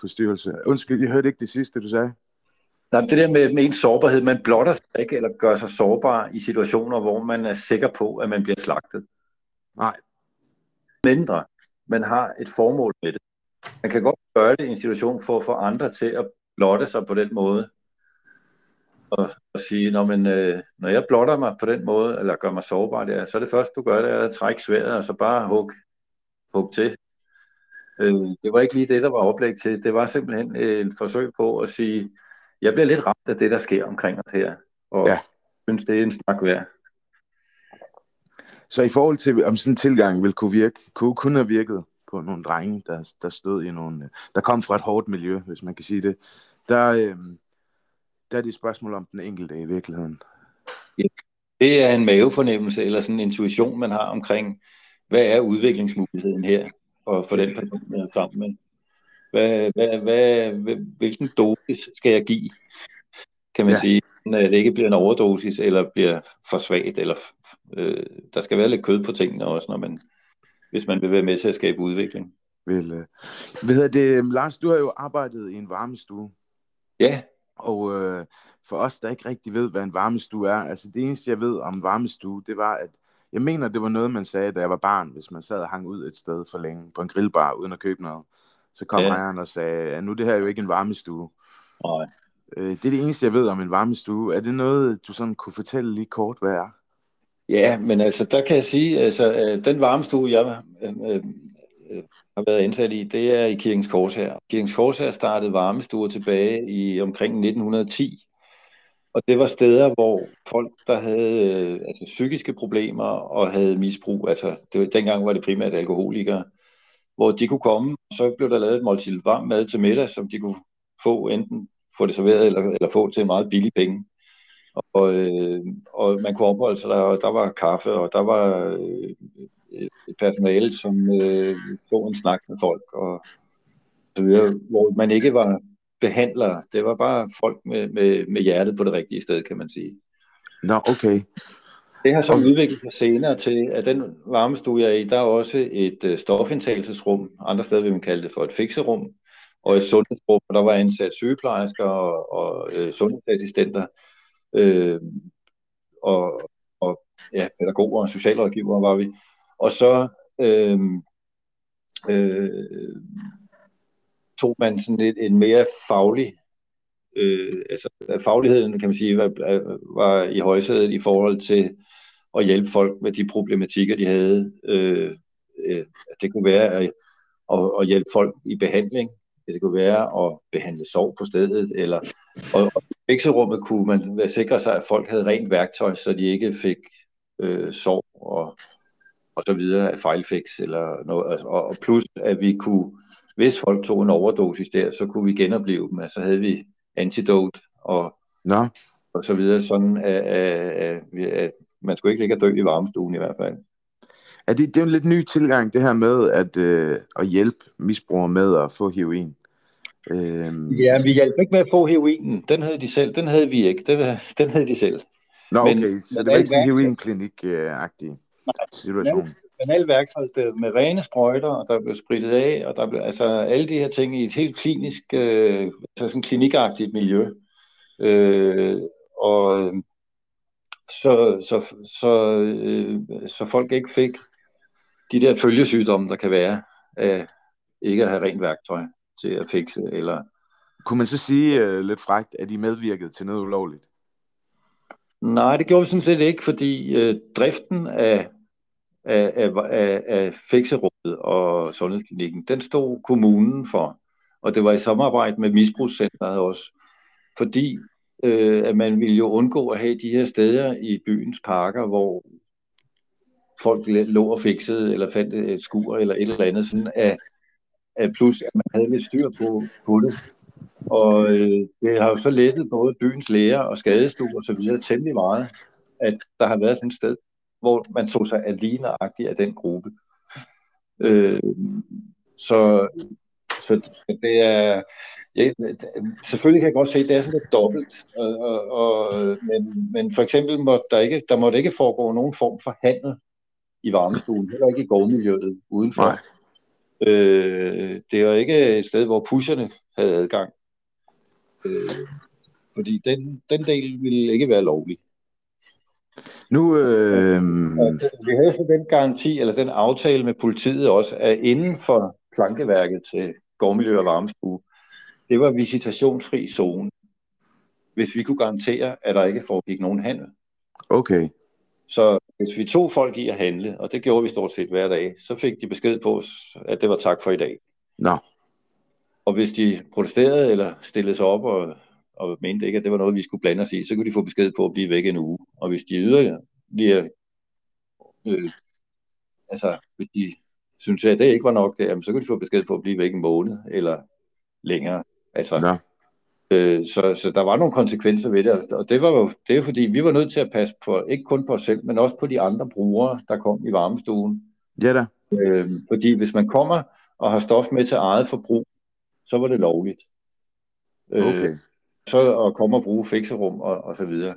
forstyrrelse. Undskyld, jeg hørte ikke det sidste, du sagde. Nej, det der med, med en sårbarhed, man blotter sig ikke, eller gør sig sårbar i situationer, hvor man er sikker på, at man bliver slagtet. Nej. Mindre, man har et formål med det. Man kan godt gøre det i en situation for at få andre til at blotte sig på den måde, og, og sige, når, men, øh, når jeg blotter mig på den måde, eller gør mig sårbar der, så er det første, du gør, det er at trække sværet, og så bare hug, hug til. Øh, det var ikke lige det, der var oplæg til. Det var simpelthen et forsøg på at sige, jeg bliver lidt ramt af det, der sker omkring os her, og ja. synes, det er en snak værd. Så i forhold til, om sådan en tilgang vil kunne virke, kunne kun have virket på nogle drenge, der, der stod i nogle, der kom fra et hårdt miljø, hvis man kan sige det, der, øh, der er det et spørgsmål om den enkelte i virkeligheden. Det er en mavefornemmelse eller sådan en intuition, man har omkring, hvad er udviklingsmuligheden her for, for den person, jeg er sammen med. Hvad, hvad, hvad, hvilken dosis skal jeg give, kan man ja. sige, at det ikke bliver en overdosis, eller bliver for svagt, eller øh, der skal være lidt kød på tingene også, når man, hvis man vil være med til at skabe udvikling. Vel, øh. Hvad det, Lars, du har jo arbejdet i en varmestue. Ja. Og øh, for os, der ikke rigtig ved, hvad en varmestue er, altså det eneste, jeg ved om varmestue, det var, at jeg mener, det var noget, man sagde, da jeg var barn, hvis man sad og hang ud et sted for længe på en grillbar, uden at købe noget. Så kom ja. ejeren og sagde, at nu det her er jo ikke en varmestue. Nej. Øh, det er det eneste, jeg ved om en varmestue. Er det noget, du sådan kunne fortælle lige kort, hvad er? Ja, men altså, der kan jeg sige, altså, øh, den varmestue, jeg øh, øh, øh, har været indsat i, det er i Kirkens Korshær. Kirkens Korshær startede varmestuer tilbage i omkring 1910. Og det var steder, hvor folk, der havde øh, altså, psykiske problemer og havde misbrug, altså det dengang var det primært alkoholikere, hvor de kunne komme, og så blev der lavet et måltid varm mad til middag, som de kunne få enten få det serveret eller, eller få til en meget billig penge. Og, øh, og man kunne opholde sig der, og der var kaffe, og der var øh, personale, som øh, tog en snak med folk, og så videre, hvor man ikke var behandlere. Det var bare folk med, med, med hjertet på det rigtige sted, kan man sige. Nå, okay. Det har så okay. udviklet sig senere til, at den varmestue, jeg er i, der er også et uh, stofindtagelsesrum. Andre steder vil man kalde det for et fikserum. Og et sundhedsrum, hvor der var ansat sygeplejersker og, og uh, sundhedsassistenter. Uh, og, og ja, pædagoger og socialrådgivere var vi. Og så øh, øh, tog man sådan lidt en mere faglig, øh, altså fagligheden kan man sige, var, var i højsædet i forhold til at hjælpe folk med de problematikker, de havde. Øh, øh, det kunne være at, at, at hjælpe folk i behandling, det kunne være at behandle sorg på stedet, eller og, og i fixerummet kunne man sikre sig, at folk havde rent værktøj, så de ikke fik øh, sorg og, og så videre af fejlfix, eller noget, altså, og, og plus at vi kunne hvis folk tog en overdosis der, så kunne vi genopleve dem. Altså havde vi antidote og, Nå. og så videre, sådan at, at, at, at man skulle ikke ligge og dø i varmestuen i hvert fald. Er det, det er en lidt ny tilgang, det her med at, øh, at hjælpe misbrugere med at få heroin. Øhm... Ja, vi hjalp ikke med at få heroinen. Den havde de selv. Den havde vi ikke. Den, den havde de selv. Nå, okay. Men, så det var ikke en heroinklinik-agtig situation værktøj med rene sprøjter, og der blev spritet af, og der blev, altså alle de her ting i et helt klinisk, øh, altså sådan klinikagtigt miljø. Øh, og så, så, så, øh, så folk ikke fik de der følgesygdomme, der kan være af ikke at have rent værktøj til at fikse. Eller... Kunne man så sige øh, lidt frægt, at de medvirkede til noget ulovligt? Nej, det gjorde vi sådan set ikke, fordi øh, driften af af, af, af, af fikserummet og sundhedsklinikken, den stod kommunen for. Og det var i samarbejde med misbrugscenteret også. Fordi øh, at man ville jo undgå at have de her steder i byens parker, hvor folk lå og fiksede, eller fandt et skur, eller et eller andet, sådan at, at plus at man havde lidt styr på, på det. Og øh, det har jo så lettet både byens læger og skadestuer og så videre temmelig meget, at der har været sådan et sted hvor man tog sig alene af den gruppe. Øh, så, så det er, ja, selvfølgelig kan jeg godt se, at det er sådan lidt dobbelt, og, og, og, men, men for eksempel må der, ikke, der måtte ikke foregå nogen form for handel i varmestuen, heller ikke i gårdmiljøet udenfor. Nej. Øh, det var ikke et sted, hvor pusherne havde adgang. Øh, fordi den, den del ville ikke være lovlig. Nu, øh... Vi havde så den garanti, eller den aftale med politiet også, at inden for plankeværket til gårdmiljø og varmestue, det var visitationsfri zone, hvis vi kunne garantere, at der ikke foregik nogen handel. Okay. Så hvis vi tog folk i at handle, og det gjorde vi stort set hver dag, så fik de besked på os, at det var tak for i dag. Nå. Og hvis de protesterede eller stillede sig op og og mente ikke, at det var noget, vi skulle blande os i, så kunne de få besked på at blive væk en uge. Og hvis de yderligere, øh, altså hvis de synes, at det ikke var nok, det, så kunne de få besked på at blive væk en måned eller længere. Altså, ja. Øh, så, så der var nogle konsekvenser ved det, og det var jo det er fordi, vi var nødt til at passe på, ikke kun på os selv, men også på de andre brugere, der kom i varmestuen. Ja da. Øh, fordi hvis man kommer og har stof med til eget forbrug, så var det lovligt. Øh, Okay så at komme og bruge fikserum og, og så videre.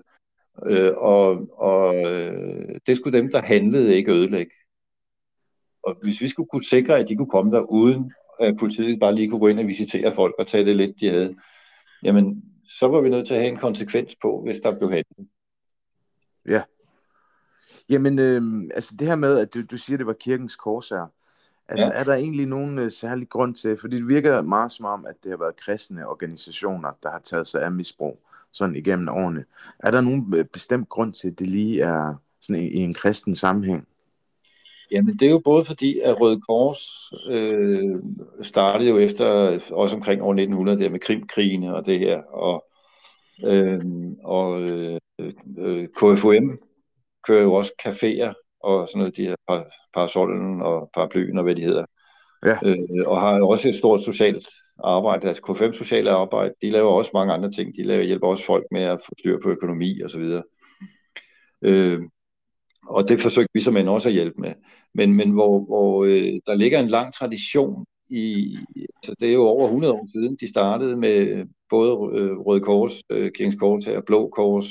Øh, og og øh, det skulle dem, der handlede, ikke ødelægge. Og hvis vi skulle kunne sikre, at de kunne komme der uden at politiet bare lige kunne gå ind og visitere folk og tage det lidt, de havde, jamen så var vi nødt til at have en konsekvens på, hvis der blev handlet. Jamen, øh, altså det her med, at du, du siger, det var kirkens korsager. Altså, Ja. er der egentlig nogen øh, særlig grund til, fordi det virker meget som om, at det har været kristne organisationer, der har taget sig af misbrug sådan igennem årene. Er der nogen øh, bestemt grund til, at det lige er sådan i, i en kristen sammenhæng? Jamen det er jo både fordi, at Røde Kors øh, startede jo efter, også omkring år 1900, der med Krimkrigene og det her, og, øh, og øh, øh, KFUM kører jo også caféer og sådan noget, de her par, parasollen og paraplyen og hvad de hedder. Ja. Øh, og har også et stort socialt arbejde, altså KFM sociale arbejde, de laver også mange andre ting, de laver, hjælper også folk med at få styr på økonomi og så videre. Øh, og det forsøgte vi som end også at hjælpe med. Men, men hvor, hvor øh, der ligger en lang tradition i, altså det er jo over 100 år siden, de startede med både øh, Røde Kors, øh, Kirkens Kors og Blå Kors,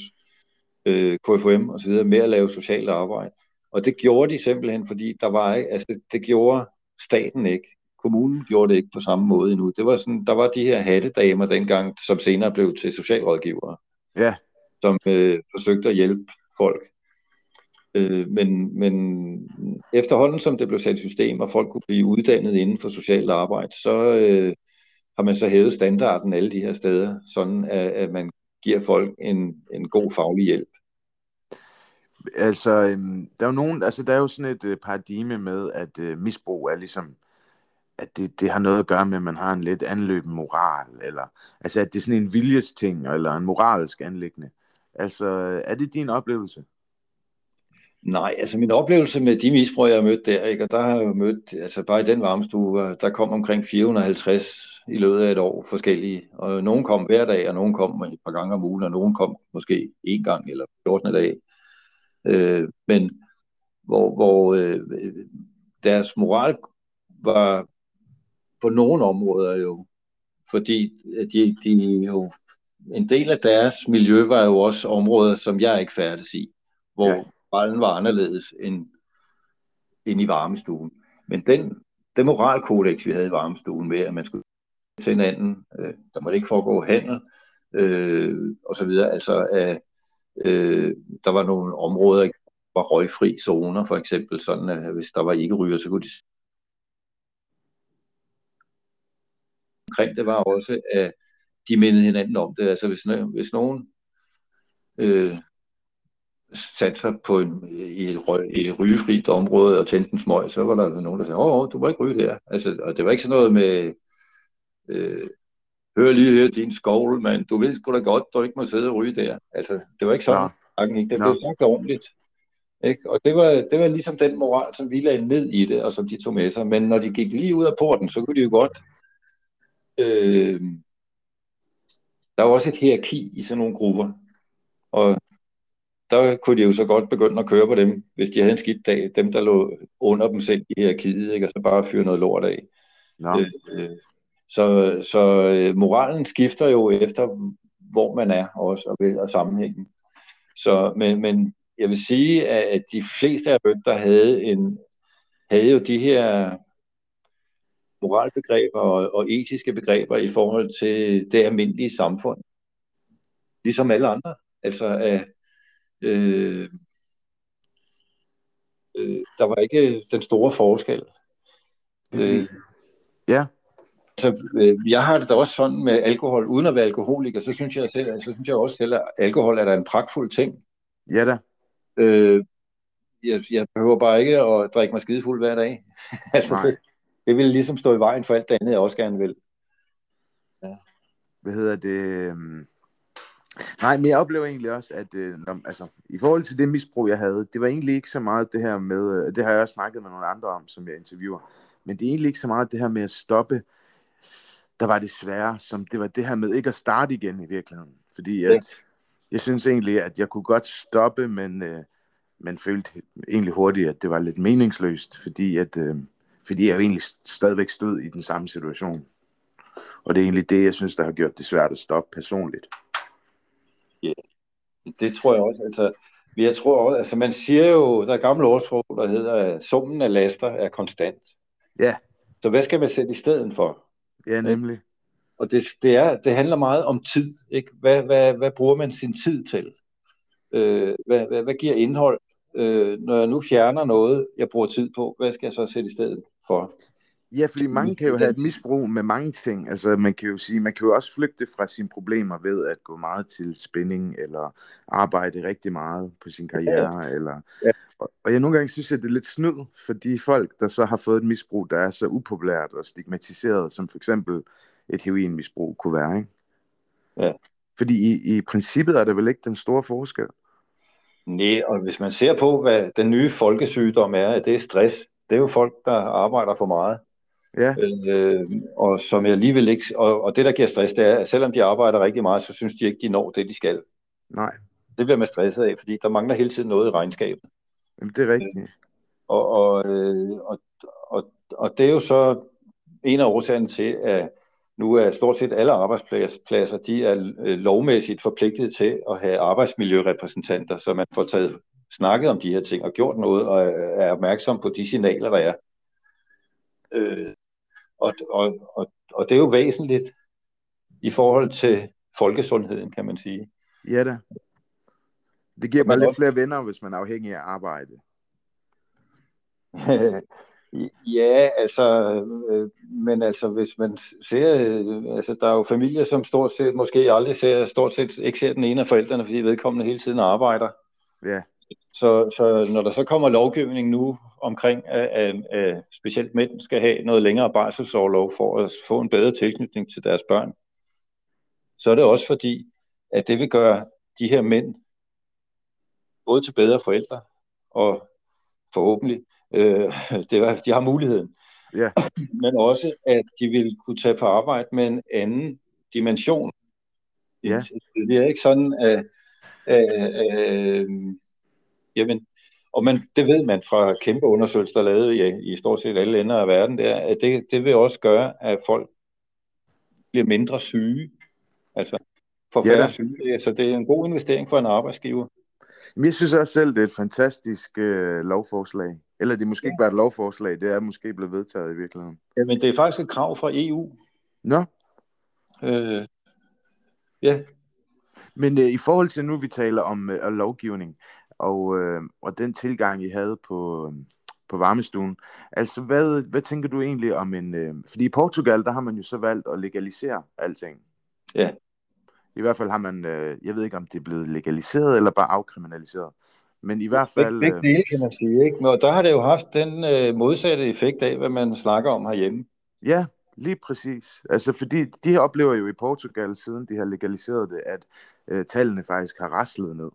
øh, så videre, med at lave socialt arbejde. Og det gjorde de simpelthen, fordi der var ikke, altså det gjorde staten ikke. Kommunen gjorde det ikke på samme måde endnu. Det var sådan, der var de her hattedamer dengang, som senere blev til socialrådgivere, Ja, som øh, forsøgte at hjælpe folk. Øh, men, men efterhånden som det blev sat i system, og folk kunne blive uddannet inden for socialt arbejde, så øh, har man så hævet standarden alle de her steder, sådan at, at man giver folk en, en god faglig hjælp altså, øhm, der er jo nogen, altså der er jo sådan et øh, paradigme med, at øh, misbrug er ligesom, at det, det har noget at gøre med, at man har en lidt anløben moral, eller altså at det er sådan en viljesting, eller en moralsk anlæggende. Altså, er det din oplevelse? Nej, altså min oplevelse med de misbrugere, jeg har mødt der, ikke, og der har jeg jo mødt, altså bare i den varmestue, øh, der kom omkring 450 i løbet af et år forskellige, og nogen kom hver dag, og nogen kom et par gange om ugen, og nogen kom måske en gang eller 14 dage. Øh, men hvor, hvor øh, deres moral var på nogle områder jo, fordi de, de jo, en del af deres miljø var jo også områder, som jeg ikke færdes i, hvor Ja. moralen var anderledes end, end i varmestuen. Men den, den moralkodex, vi havde i varmestuen med, at man skulle til hinanden, øh, der måtte ikke foregå handel, øh, og så videre, altså at øh, der var nogle områder, der var røgfri zoner, for eksempel, sådan at hvis der var ikke ryger, så kunne de omkring det var også, at de mindede hinanden om det. Altså hvis, hvis nogen øh, satte sig på en, i, et røg, et rygefrit område og tændte en smøg, så var der altså nogen, der sagde, åh, du må ikke ryge der. Altså, og det var ikke sådan noget med, øh, hør lige her din skovl, mand, du ved sgu da godt, du ikke må sidde og ryge der. Altså, det var ikke sådan, ikke? det blev sagt ordentligt. Ikke? Og det var, det var ligesom den moral, som vi lagde ned i det, og som de tog med sig. Men når de gik lige ud af porten, så kunne de jo godt... Øh, der var også et hierarki i sådan nogle grupper. Og der kunne de jo så godt begynde at køre på dem, hvis de havde en skidt dag. Dem, der lå under dem selv i hierarkiet, ikke? og så bare fyre noget lort af. Nå, Øh, øh, så så øh, moralen skifter jo efter, hvor man er også, og, ved- og sammenhængen. Så, men, men jeg vil sige, at de fleste af der havde, en, havde jo de her moralbegreber og, og etiske begreber i forhold til det almindelige samfund. Ligesom alle andre. Altså, at, øh, øh, der var ikke den store forskel. øh, ja, Altså, jeg har det da også sådan med alkohol, uden at være alkoholiker, så synes jeg, selv, så synes jeg også selv, at alkohol er da en pragtfuld ting. ja da, Øh, jeg, jeg behøver bare ikke at drikke mig skidefuld hver dag. altså, Nej. det, det vil ligesom stå i vejen for alt det andet, jeg også gerne vil. hvad hedder det? øhm, Nej, men jeg oplever egentlig også, at øh, når, altså, i forhold til det misbrug, jeg havde, det var egentlig ikke så meget det her med, øh, det har jeg også snakket med nogle andre om, som jeg interviewer, men det er egentlig ikke så meget det her med at stoppe der var det svære, som det var det her med ikke at starte igen i virkeligheden. Fordi at, Ja. jeg synes egentlig, at jeg kunne godt stoppe, men øh, man følte egentlig hurtigt, at det var lidt meningsløst, fordi, at, øh, fordi jeg jo egentlig stadigvæk stod i den samme situation. Og det er egentlig det, jeg synes, der har gjort det svært at stoppe personligt. Det tror jeg også. Altså, jeg tror også, altså man siger jo, der er gammelt ordsprog, der hedder, at summen af laster er konstant. Ja, Så hvad skal man sætte i stedet for? Ja nemlig. Og det, det, er, det handler meget om tid. Ikke? Hvad, hvad, hvad bruger man sin tid til? Øh, hvad, hvad, hvad giver indhold? Øh, når jeg nu fjerner noget, jeg bruger tid på, hvad skal jeg så sætte i stedet for? Ja, fordi mange kan jo have et misbrug med mange ting. Altså, man kan jo sige, man kan jo også flygte fra sine problemer ved at gå meget til spænding, eller arbejde rigtig meget på sin karriere, ja. eller... Ja. Og, og jeg nogle gange synes, at det er lidt snyd for de folk, der så har fået et misbrug, der er så upopulært og stigmatiseret, som for eksempel et heroinmisbrug kunne være, ikke? Ja. Fordi i, i princippet er der vel ikke den store forskel. Nej, og hvis man ser på, hvad den nye folkesygdom er, at det er stress. Det er jo folk, der arbejder for meget. Ja, Øh, og som jeg alligevel ikke, og, og det der giver stress, det er, at selvom de arbejder rigtig meget, så synes de ikke, de når det, de skal. nej, Det bliver man stresset af, fordi der mangler hele tiden noget i regnskabet. Jamen, det er rigtigt. Og, og, øh, og, og, og det er jo så en af årsagerne til, at nu er stort set alle arbejdspladser, de er øh, lovmæssigt forpligtet til at have arbejdsmiljørepræsentanter, så man får taget snakket om de her ting og gjort noget og er opmærksom på de signaler, der er. Øh, og, og, og, og det er jo væsentligt i forhold til folkesundheden, kan man sige. Ja da. Det giver bare lidt også- flere venner, hvis man er afhængig af arbejde. Ja, altså, øh, men altså, hvis man ser, øh, altså, der er jo familier, som stort set måske aldrig ser, stort set ikke ser den ene af forældrene, fordi vedkommende hele tiden arbejder. Ja, Så, så når der så kommer lovgivning nu omkring, at, at, at specielt mænd skal have noget længere barselsårlov for at få en bedre tilknytning til deres børn, så er det også fordi, at det vil gøre de her mænd både til bedre forældre og forhåbentlig, øh, det er, de har muligheden, ja, men også at de vil kunne tage på arbejde med en anden dimension. Ja. Det er ikke sådan, at, at, at jamen, og man, det ved man fra kæmpe undersøgelser, der er lavet i, i stort set alle ender af verden, det er, at det, det vil også gøre, at folk bliver mindre syge. Altså, for Ja færre syge. Så det er en god investering for en arbejdsgiver. Men jeg synes også selv, det er et fantastisk øh, lovforslag. Eller det er måske ikke bare et lovforslag, det er måske blevet vedtaget i virkeligheden. Jamen, det er faktisk et krav fra EU. Nå, Øh, ja, men øh, i forhold til nu, vi taler om øh, lovgivning, og, øh, og den tilgang, I havde på, på varmestuen, altså hvad, hvad tænker du egentlig om en... Øh, fordi i Portugal, der har man jo så valgt at legalisere alting. Ja. I hvert fald har man, øh, jeg ved ikke om det er blevet legaliseret eller bare afkriminaliseret, men i hvert fald... Begge Øh, dele, kan man sige. Ikke? Og der har det jo haft den øh, modsatte effekt af, hvad man snakker om herhjemme. Ja, lige præcis. Altså, fordi de her oplever jo i Portugal, siden de har legaliseret det, at øh, tallene faktisk har raslet ned.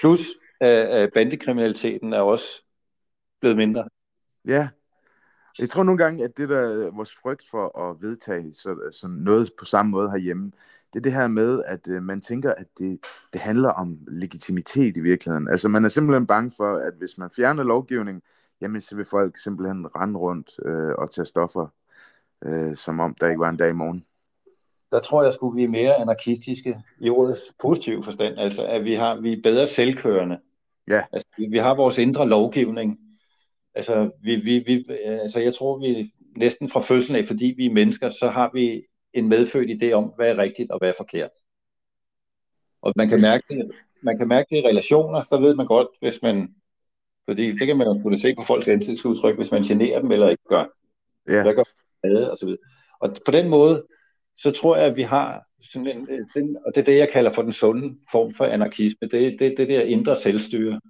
Plus, at, bandekriminaliteten er også blevet mindre. Ja. Jeg tror nogle gange, at det der vores frygt for at vedtage så, sådan noget på samme måde herhjemme, det er det her med, at øh, man tænker, at det, det handler om legitimitet i virkeligheden. Altså man er simpelthen bange for, at hvis man fjerner lovgivning, jamen så vil folk simpelthen rende rundt øh, og tage stoffer, øh, som om der ikke var en dag i morgen. Der tror jeg, skulle vi er mere anarkistiske i ordets positive forstand. Altså, at vi, har, vi er bedre selvkørende. Ja. Altså, vi, vi har vores indre lovgivning. Altså, vi, vi, vi, altså, jeg tror, vi næsten fra fødslen af, fordi vi er mennesker, så har vi en medfødt idé om, hvad er rigtigt og hvad er forkert. Og man kan mærke det, man kan mærke det i relationer, så ved man godt, hvis man, fordi det kan man jo kunne se på folks ansigtsudtryk, hvis man generer dem eller ikke gør. Ja, Hvad gør man og så videre. Og på den måde, så tror jeg, at vi har sådan en, den, og det er det, jeg kalder for den sunde form for anarkisme. Det er det, det der indre selvstyre.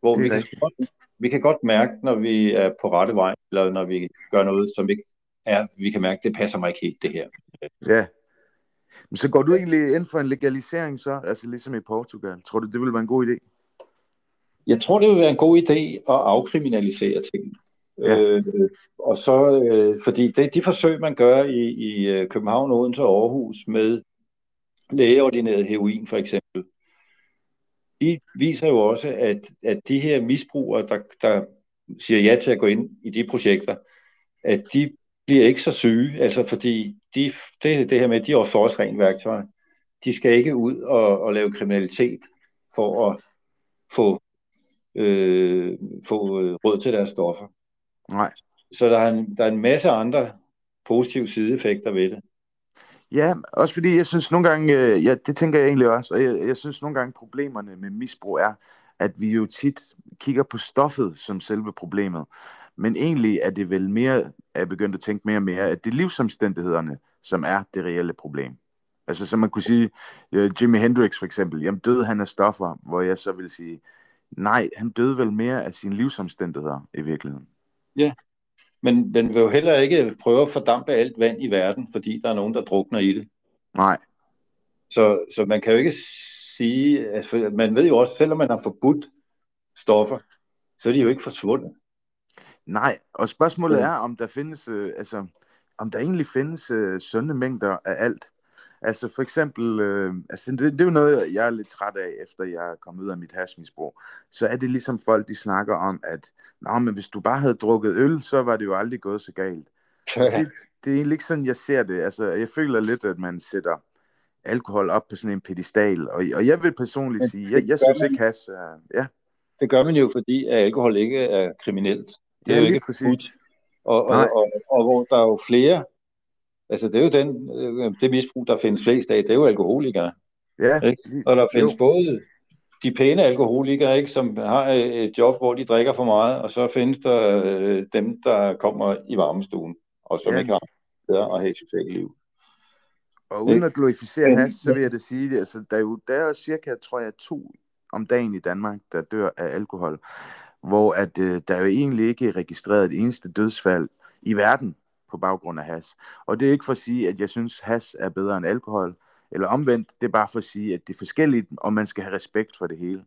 Hvor vi kan, godt, vi kan godt mærke, når vi er på rette vej, eller når vi gør noget, som ikke er, vi kan mærke, det passer mig ikke helt, det her. ja. Men så går du egentlig ind for en legalisering så, altså ligesom i Portugal. Tror du, det ville være en god idé? Jeg tror, det vil være en god idé at afkriminalisere ting. Ja. Øh, og så, øh, fordi det, de forsøg, man gør i, i øh, København, Odense og Aarhus med lægeordineret heroin for eksempel, de viser jo også, at, at de her misbrugere, der, der siger ja til at gå ind i de projekter, at de bliver ikke så syge, altså fordi de, det, det her med, at de er også os rent værktøj. De skal ikke ud og, og lave kriminalitet for at få, øh, få øh, råd til deres stoffer. Nej. Så der er, en, der er en masse andre positive sideeffekter ved det. Ja, også fordi jeg synes nogle gange, øh, ja, det tænker jeg egentlig også, og jeg, jeg synes nogle gange problemerne med misbrug er, at vi jo tit kigger på stoffet som selve problemet. Men egentlig er det vel mere, at jeg begyndt at tænke mere og mere, at det er livsomstændighederne, som er det reelle problem. Altså som man kunne sige, uh, Jimi Hendrix for eksempel, jamen døde han af stoffer, hvor jeg så vil sige, nej, han døde vel mere af sine livsomstændigheder i virkeligheden. Ja, men man vil jo heller ikke prøve at fordampe alt vand i verden, fordi der er nogen, der drukner i det. Nej. Så, så man kan jo ikke sige, altså, man ved jo også, selvom man har forbudt stoffer, så er de jo ikke forsvundet. Nej, og spørgsmålet er, om der findes, øh, altså, om der egentlig findes øh, sunde mængder af alt. Altså for eksempel, øh, altså det, det er jo noget, jeg er lidt træt af, efter jeg er kommet ud af mit hasmisbrug. Så er det ligesom folk, de snakker om, at Nå, men hvis du bare havde drukket øl, så var det jo aldrig gået så galt. Det, det er egentlig ikke sådan, jeg ser det. Altså, jeg føler lidt, at man sætter alkohol op på sådan en pedestal. Og, og jeg vil personligt sige, jeg, jeg synes ikke, has er... Ja. Det gør man jo, fordi at alkohol ikke er kriminelt. Det er ja, jo ikke forbudt. Og, og, og, og, og hvor der er jo flere Altså, det er jo den, øh, det misbrug, der findes flest af, det er jo alkoholikere. Ja. Ikke? Og der findes jo. både de pæne alkoholikere, ikke, som har et job, hvor de drikker for meget, og så findes der øh, dem, der kommer i varmestuen, og som ja. ikke har bedre at have et socialt liv. Og uden at glorificere has, så vil jeg da sige, at altså, der, er jo, der er cirka, tror jeg, to om dagen i Danmark, der dør af alkohol, hvor at, øh, der er jo egentlig ikke registreret et eneste dødsfald i verden på baggrund af has. Og det er ikke for at sige, at jeg synes, has er bedre end alkohol, eller omvendt, det er bare for at sige, at det er forskelligt, og man skal have respekt for det hele.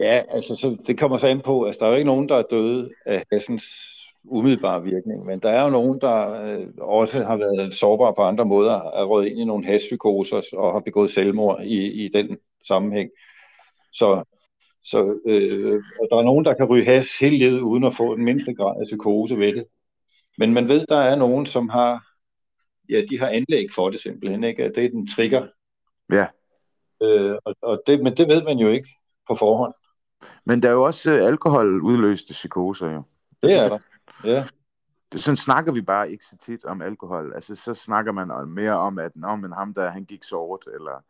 Ja, altså så det kommer så ind på, at altså, der er jo ikke nogen, der er døde af hassens umiddelbare virkning, men der er jo nogen, der øh, også har været sårbare på andre måder, er røget ind i nogle haspsykoser og har begået selvmord i, i den sammenhæng. Så, så øh, og der er nogen, der kan ryge has hele livet uden at få en mindste grad af psykose ved det. Men man ved, der er nogen, som har, ja, de har anlæg for det simpelthen, ikke? Det er den trigger. Ja. Øh, og, og det, men det ved man jo ikke på forhånd. Men der er jo også uh, alkohol udløste psykoser jo. Det er der, ja. Det, sådan snakker vi bare ikke så tit om alkohol. Altså, så snakker man mere om, at Nå, men ham der, han gik sort, eller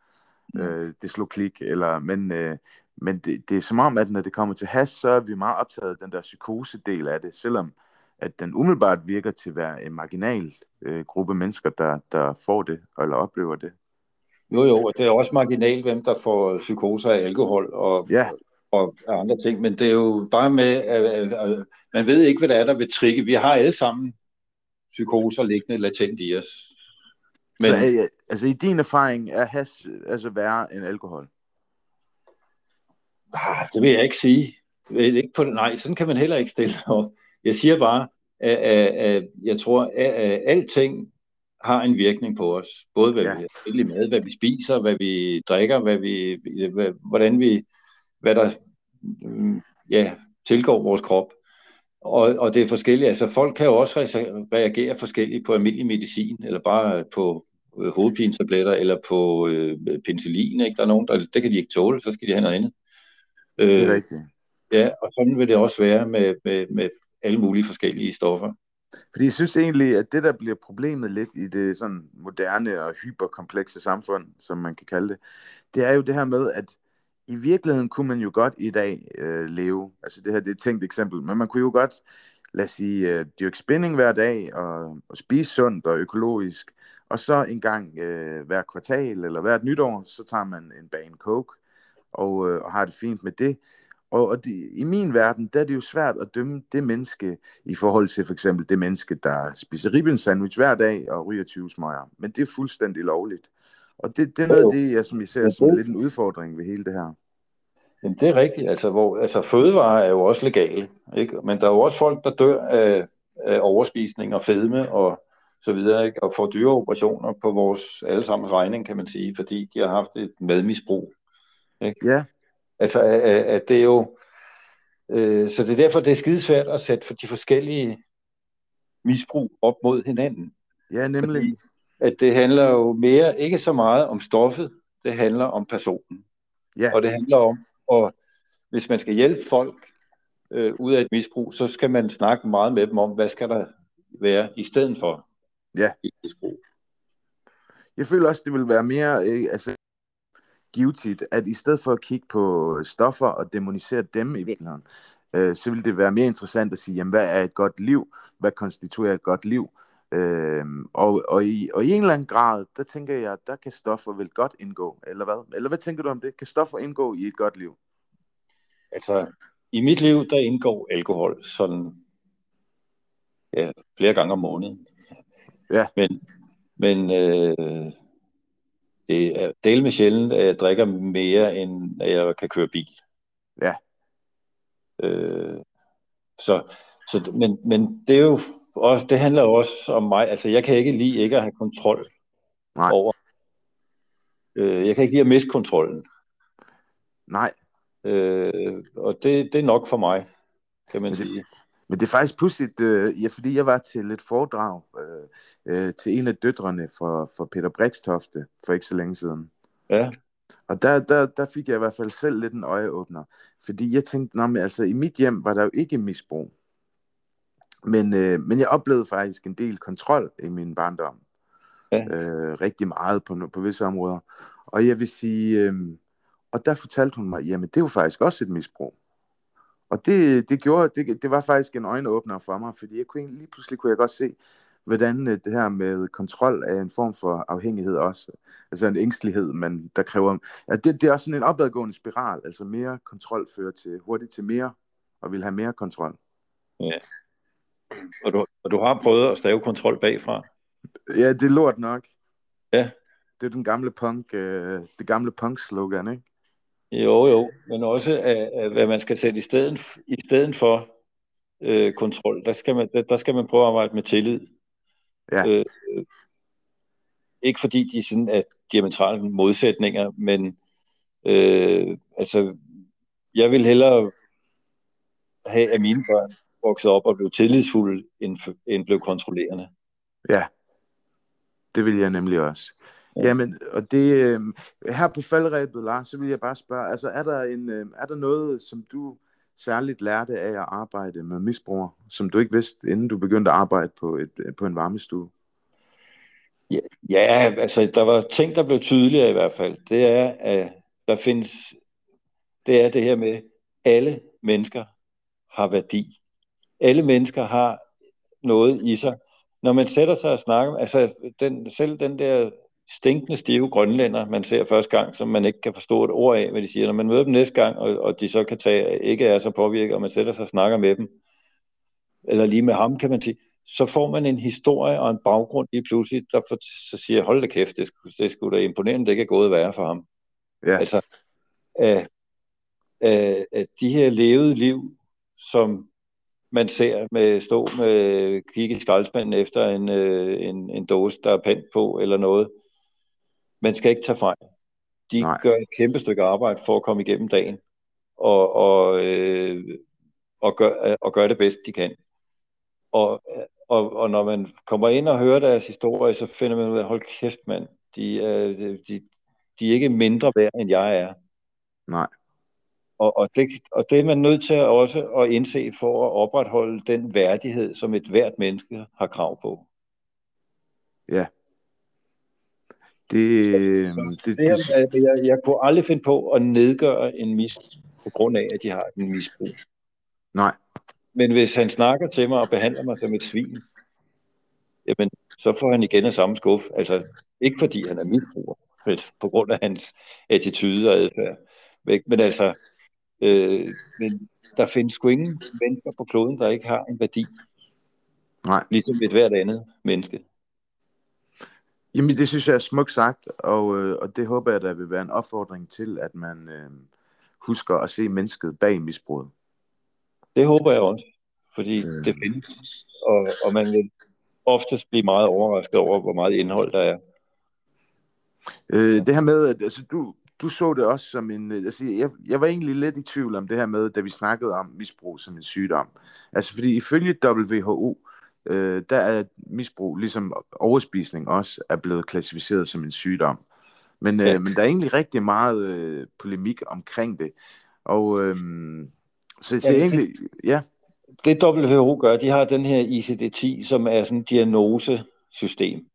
mm. øh, det slog klik, eller, men, øh, men det, det er som om, at når det kommer til has, så er vi meget optaget af den der psykose-del af det, selvom at den umiddelbart virker til at være en marginal øh, gruppe mennesker, der, der får det, eller oplever det. Jo, jo, og det er også marginalt, hvem der får psykoser af alkohol og, ja. og andre ting, men det er jo bare med, at, at, at man ved ikke, hvad der er, der vil trigge. Vi har alle sammen psykoser liggende latent i os. Men, Så, altså i din erfaring, er has altså værre end alkohol? Ah, det vil jeg ikke sige. Ikke på, nej, sådan kan man heller ikke stille op. Jeg siger bare, at, at, at jeg tror, at, at alting har en virkning på os. Både hvad ja. vi har med, hvad vi spiser, hvad vi drikker, hvad vi, hvad, hvordan vi, hvad der ja, tilgår vores krop. Og, og det er forskelligt. Altså folk kan jo også reagere forskelligt på almindelig medicin, eller bare på øh, hovedpinetabletter, eller på øh, penicillin. Ikke? Der er nogen, der, det kan de ikke tåle, så skal de have noget andet. Øh, det er rigtigt. Ja, og sådan vil det også være med, med, med alle mulige forskellige stoffer. Fordi jeg synes egentlig, at det, der bliver problemet lidt i det sådan moderne og hyperkomplekse samfund, som man kan kalde det, det er jo det her med, at i virkeligheden kunne man jo godt i dag øh, leve. Altså det her det er et tænkt eksempel, men man kunne jo godt, lad os sige, øh, dyrke spinning hver dag og, og spise sundt og økologisk, og så en gang øh, hver kvartal eller hvert nytår, så tager man en bane coke og, øh, og har det fint med det. Og, og det, i min verden, der er det jo svært at dømme det menneske i forhold til for eksempel det menneske, der spiser ribben sandwich hver dag og ryger 20 smøger. Men det er fuldstændig lovligt. Og det, det er noget af det, jeg, som jeg ser som lidt en udfordring ved hele det her. Jamen, det er rigtigt. Altså, hvor, altså, fødevarer er jo også legale, ikke? men der er jo også folk, der dør af, af overspisning og fedme og så videre, ikke? og får dyre operationer på vores allesammens regning, kan man sige, fordi de har haft et medmisbrug. Ikke? Ja. Altså, at, at det er jo... Øh, så det er derfor, det er skidesvært at sætte for de forskellige misbrug op mod hinanden. Ja, nemlig. Fordi, at det handler jo mere, ikke så meget om stoffet, det handler om personen. Ja, Og det handler om, at hvis man skal hjælpe folk øh, ud af et misbrug, så skal man snakke meget med dem om, hvad skal der være i stedet for Ja. et misbrug. jeg føler også, det vil være mere øh, altså, givetigt, at i stedet for at kigge på stoffer og demonisere dem i virkeligheden, øh, så vil det være mere interessant at sige, jamen, hvad er et godt liv? Hvad konstituerer et godt liv? Øh, og, og, i, og i en eller anden grad, der tænker jeg, der kan stoffer vel godt indgå, eller hvad? Eller hvad tænker du om det? Kan stoffer indgå i et godt liv? Altså, i mit liv, der indgår alkohol sådan ja, flere gange om måneden. Ja. Men, men øh, det er del med sjældent, at jeg drikker mere, end at jeg kan køre bil. Ja. Øh, så, så, men, men det er jo også, det handler jo også om mig. Altså, jeg kan ikke lide ikke at have kontrol Nej. over. Øh, jeg kan ikke lide at miste kontrollen. Nej, Øh, og det, det er nok for mig, kan man Men det- sige. Men det er faktisk pludseligt, øh, ja, fordi jeg var til et foredrag øh, øh, til en af døtrene for, for Peter Brikstofte for ikke så længe siden. Ja, Og der, der, der fik jeg i hvert fald selv lidt en øjeåbner. Fordi jeg tænkte, men altså, i mit hjem var der jo ikke misbrug. Men, øh, men jeg oplevede faktisk en del kontrol i min barndom. Ja. Øh, rigtig meget på, på visse områder. Og jeg vil sige, øh, og der fortalte hun mig, jamen det var faktisk også et misbrug. Og det, det gjorde, det, det var faktisk en øjenåbner for mig, fordi jeg kunne, lige pludselig kunne jeg godt se, hvordan øh, det her med kontrol er en form for afhængighed også. Altså en ængstelighed, men der kræver... Ja, det, det er også sådan en opadgående spiral. Altså mere kontrol fører til hurtigt til mere, og vil have mere kontrol. og du, og du har prøvet at stave kontrol bagfra. Ja, det er lort nok. Ja. Det er den gamle punk, øh, det gamle punk-slogan, ikke? Jo, jo, men også af, af, hvad man skal sætte i stedet, i stedet for øh, kontrol. Der skal, man, der, der skal man prøve at arbejde med tillid. Ja. Øh, ikke fordi de sådan er diametrale modsætninger, men øh, altså, jeg vil hellere have, at mine børn voksede op og blev tillidsfulde, end, end blev kontrollerende. Ja, det vil jeg nemlig også. Ja. Jamen, og det, øh, her på faldrebet, Lars, så vil jeg bare spørge, altså er der, en, øh, er der noget, som du særligt lærte af at arbejde med misbrugere, som du ikke vidste, inden du begyndte at arbejde på, et, øh, på en varmestue? Ja, altså der var ting, der blev tydeligere i hvert fald. Det er, at der findes, det er det her med, alle mennesker har værdi. Alle mennesker har noget i sig. Når man sætter sig og snakker, altså den, selv den der stinkende stive grønlænder, man ser første gang, som man ikke kan forstå et ord af, hvad de siger. Når man møder dem næste gang, og, og de så kan tage, ikke er så påvirket, og man sætter sig og snakker med dem, eller lige med ham, kan man sige, så får man en historie og en baggrund lige pludselig, der for, så siger, hold da kæft, det, skulle- det skulle da imponerende, det ikke er gået værre for ham. Ja, Altså, af, af, af de her levede liv, som man ser med stå med kigge i skraldespanden efter en, øh, en, en dåse, der er pant på eller noget. Man skal ikke tage fejl. De Nej. Gør et kæmpe stykke arbejde for at komme igennem dagen og, og, øh, og, gør, og gør det bedst, de kan. Og, og, og når man kommer ind og hører deres historie, så finder man ud af, hold kæft mand, de, er, de, de er ikke mindre værd, end jeg er. nej, Og, og, det, og det er man nødt til også at indse for at opretholde den værdighed, som et hvert menneske har krav på. ja. Det, øh, det, Det det, her, altså, jeg, jeg kunne aldrig finde på at nedgøre en mis på grund af, at de har en misbrug. nej, Men hvis han snakker til mig og behandler mig som et svin, jamen, så får han igen af samme skuff. Altså, ikke fordi han er misbruger, men på grund af hans attitude og adfærd. Men, men altså, øh, men der findes sgu ingen mennesker på kloden, der ikke har en værdi, nej. ligesom et hvert andet menneske. Jamen, det synes jeg er smukt sagt, og, øh, og det håber jeg, der vil være en opfordring til, at man øh, husker at se mennesket bag misbruget. Det håber jeg også, fordi øh. det findes, og, og man vil oftest blive meget overrasket over, hvor meget indhold der er. Øh, det her med, at altså, du, du så det også som en... Øh, altså, jeg, jeg var egentlig lidt i tvivl om det her med, da vi snakkede om misbrug som en sygdom. Altså fordi ifølge WHO, øh, der er misbrug, ligesom overspisning også, er blevet klassificeret som en sygdom. Men, øh, ja. men der er egentlig rigtig meget øh, polemik omkring det. Og øh, så, så ja, egentlig, ja. Det WHO gør, de har den her ICD-10, som er sådan et diagnosesystem.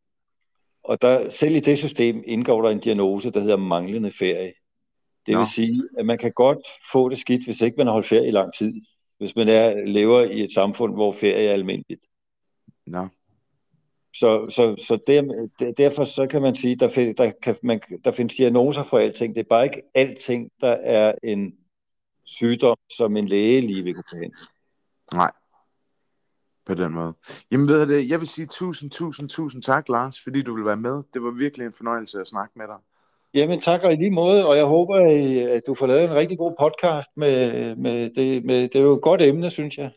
Og der, selv i det system indgår der en diagnose, der hedder manglende ferie. Det Nå. vil sige, at man kan godt få det skidt, hvis ikke man har holdt ferie i lang tid. Hvis man er, lever i et samfund, hvor ferie er almindeligt. Nå. Så, så, så der, derfor så kan man sige, der, find, der, kan, man, der findes diagnoser for alting. Det er bare ikke alting, der er en sygdom, som en læge lige vil kunne hen. Nej, på den måde. Jamen ved det, jeg vil sige tusind, tusind, tusind tak, Lars, fordi du vil være med. Det var virkelig en fornøjelse at snakke med dig. Jamen tak og i lige måde, og jeg håber, at du får lavet en rigtig god podcast med, med, det, med det er jo et godt emne, synes jeg.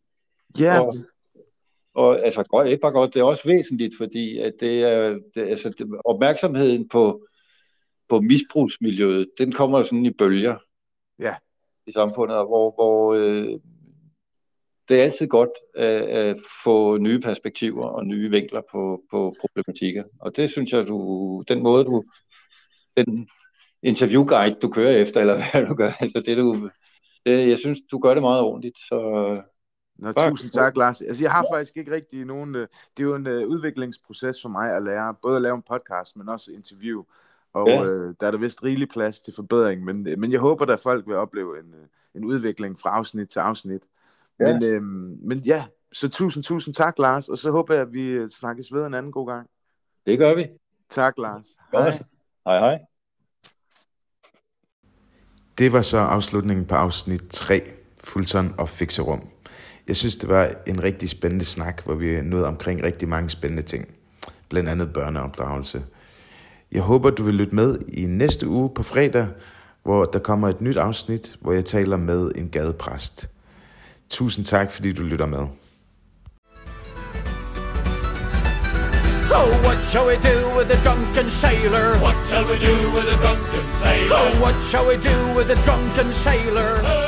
Ja. Og, og altså godt, ikke bare godt, det er også væsentligt, fordi at det er, det, altså, det, opmærksomheden på, på misbrugsmiljøet, den kommer sådan i bølger. Ja. I samfundet, hvor, hvor øh, det er altid godt at, at få nye perspektiver og nye vinkler på, på problematikker. Og det synes jeg, du, den måde du, den interviewguide, du kører efter, eller hvad du gør, altså det du, det, jeg synes, du gør det meget ordentligt. Så, Nå, tusind tak, Lars. Altså, jeg har faktisk ikke rigtig nogen... Øh, det er jo en uh, udviklingsproces for mig at lære, både at lave en podcast, men også interview. Og ja. uh, der er der vist rigelig plads til forbedring, men, men jeg håber, at folk vil opleve en, en udvikling fra afsnit til afsnit. Ja. Men, øhm, men ja, så tusind, tusind tak, Lars. Og så håber jeg, at vi øh, snakkes ved en anden god gang. Det gør vi. Tak, Lars. Hej. Hej, hej. Det var så afslutningen på afsnit 3, Fulton og Fixerum. Jeg synes, det var en rigtig spændende snak, hvor vi nåede omkring rigtig mange spændende ting. Blandt andet børneopdragelse. Jeg håber, du vil lytte med i næste uge på fredag, hvor der kommer et nyt afsnit, hvor jeg taler med en gadepræst. Tusind tak, fordi du lytter med. Oh, what shall we do with a drunken sailor? What shall we do with a drunken sailor? Oh, what shall we do with a drunken sailor?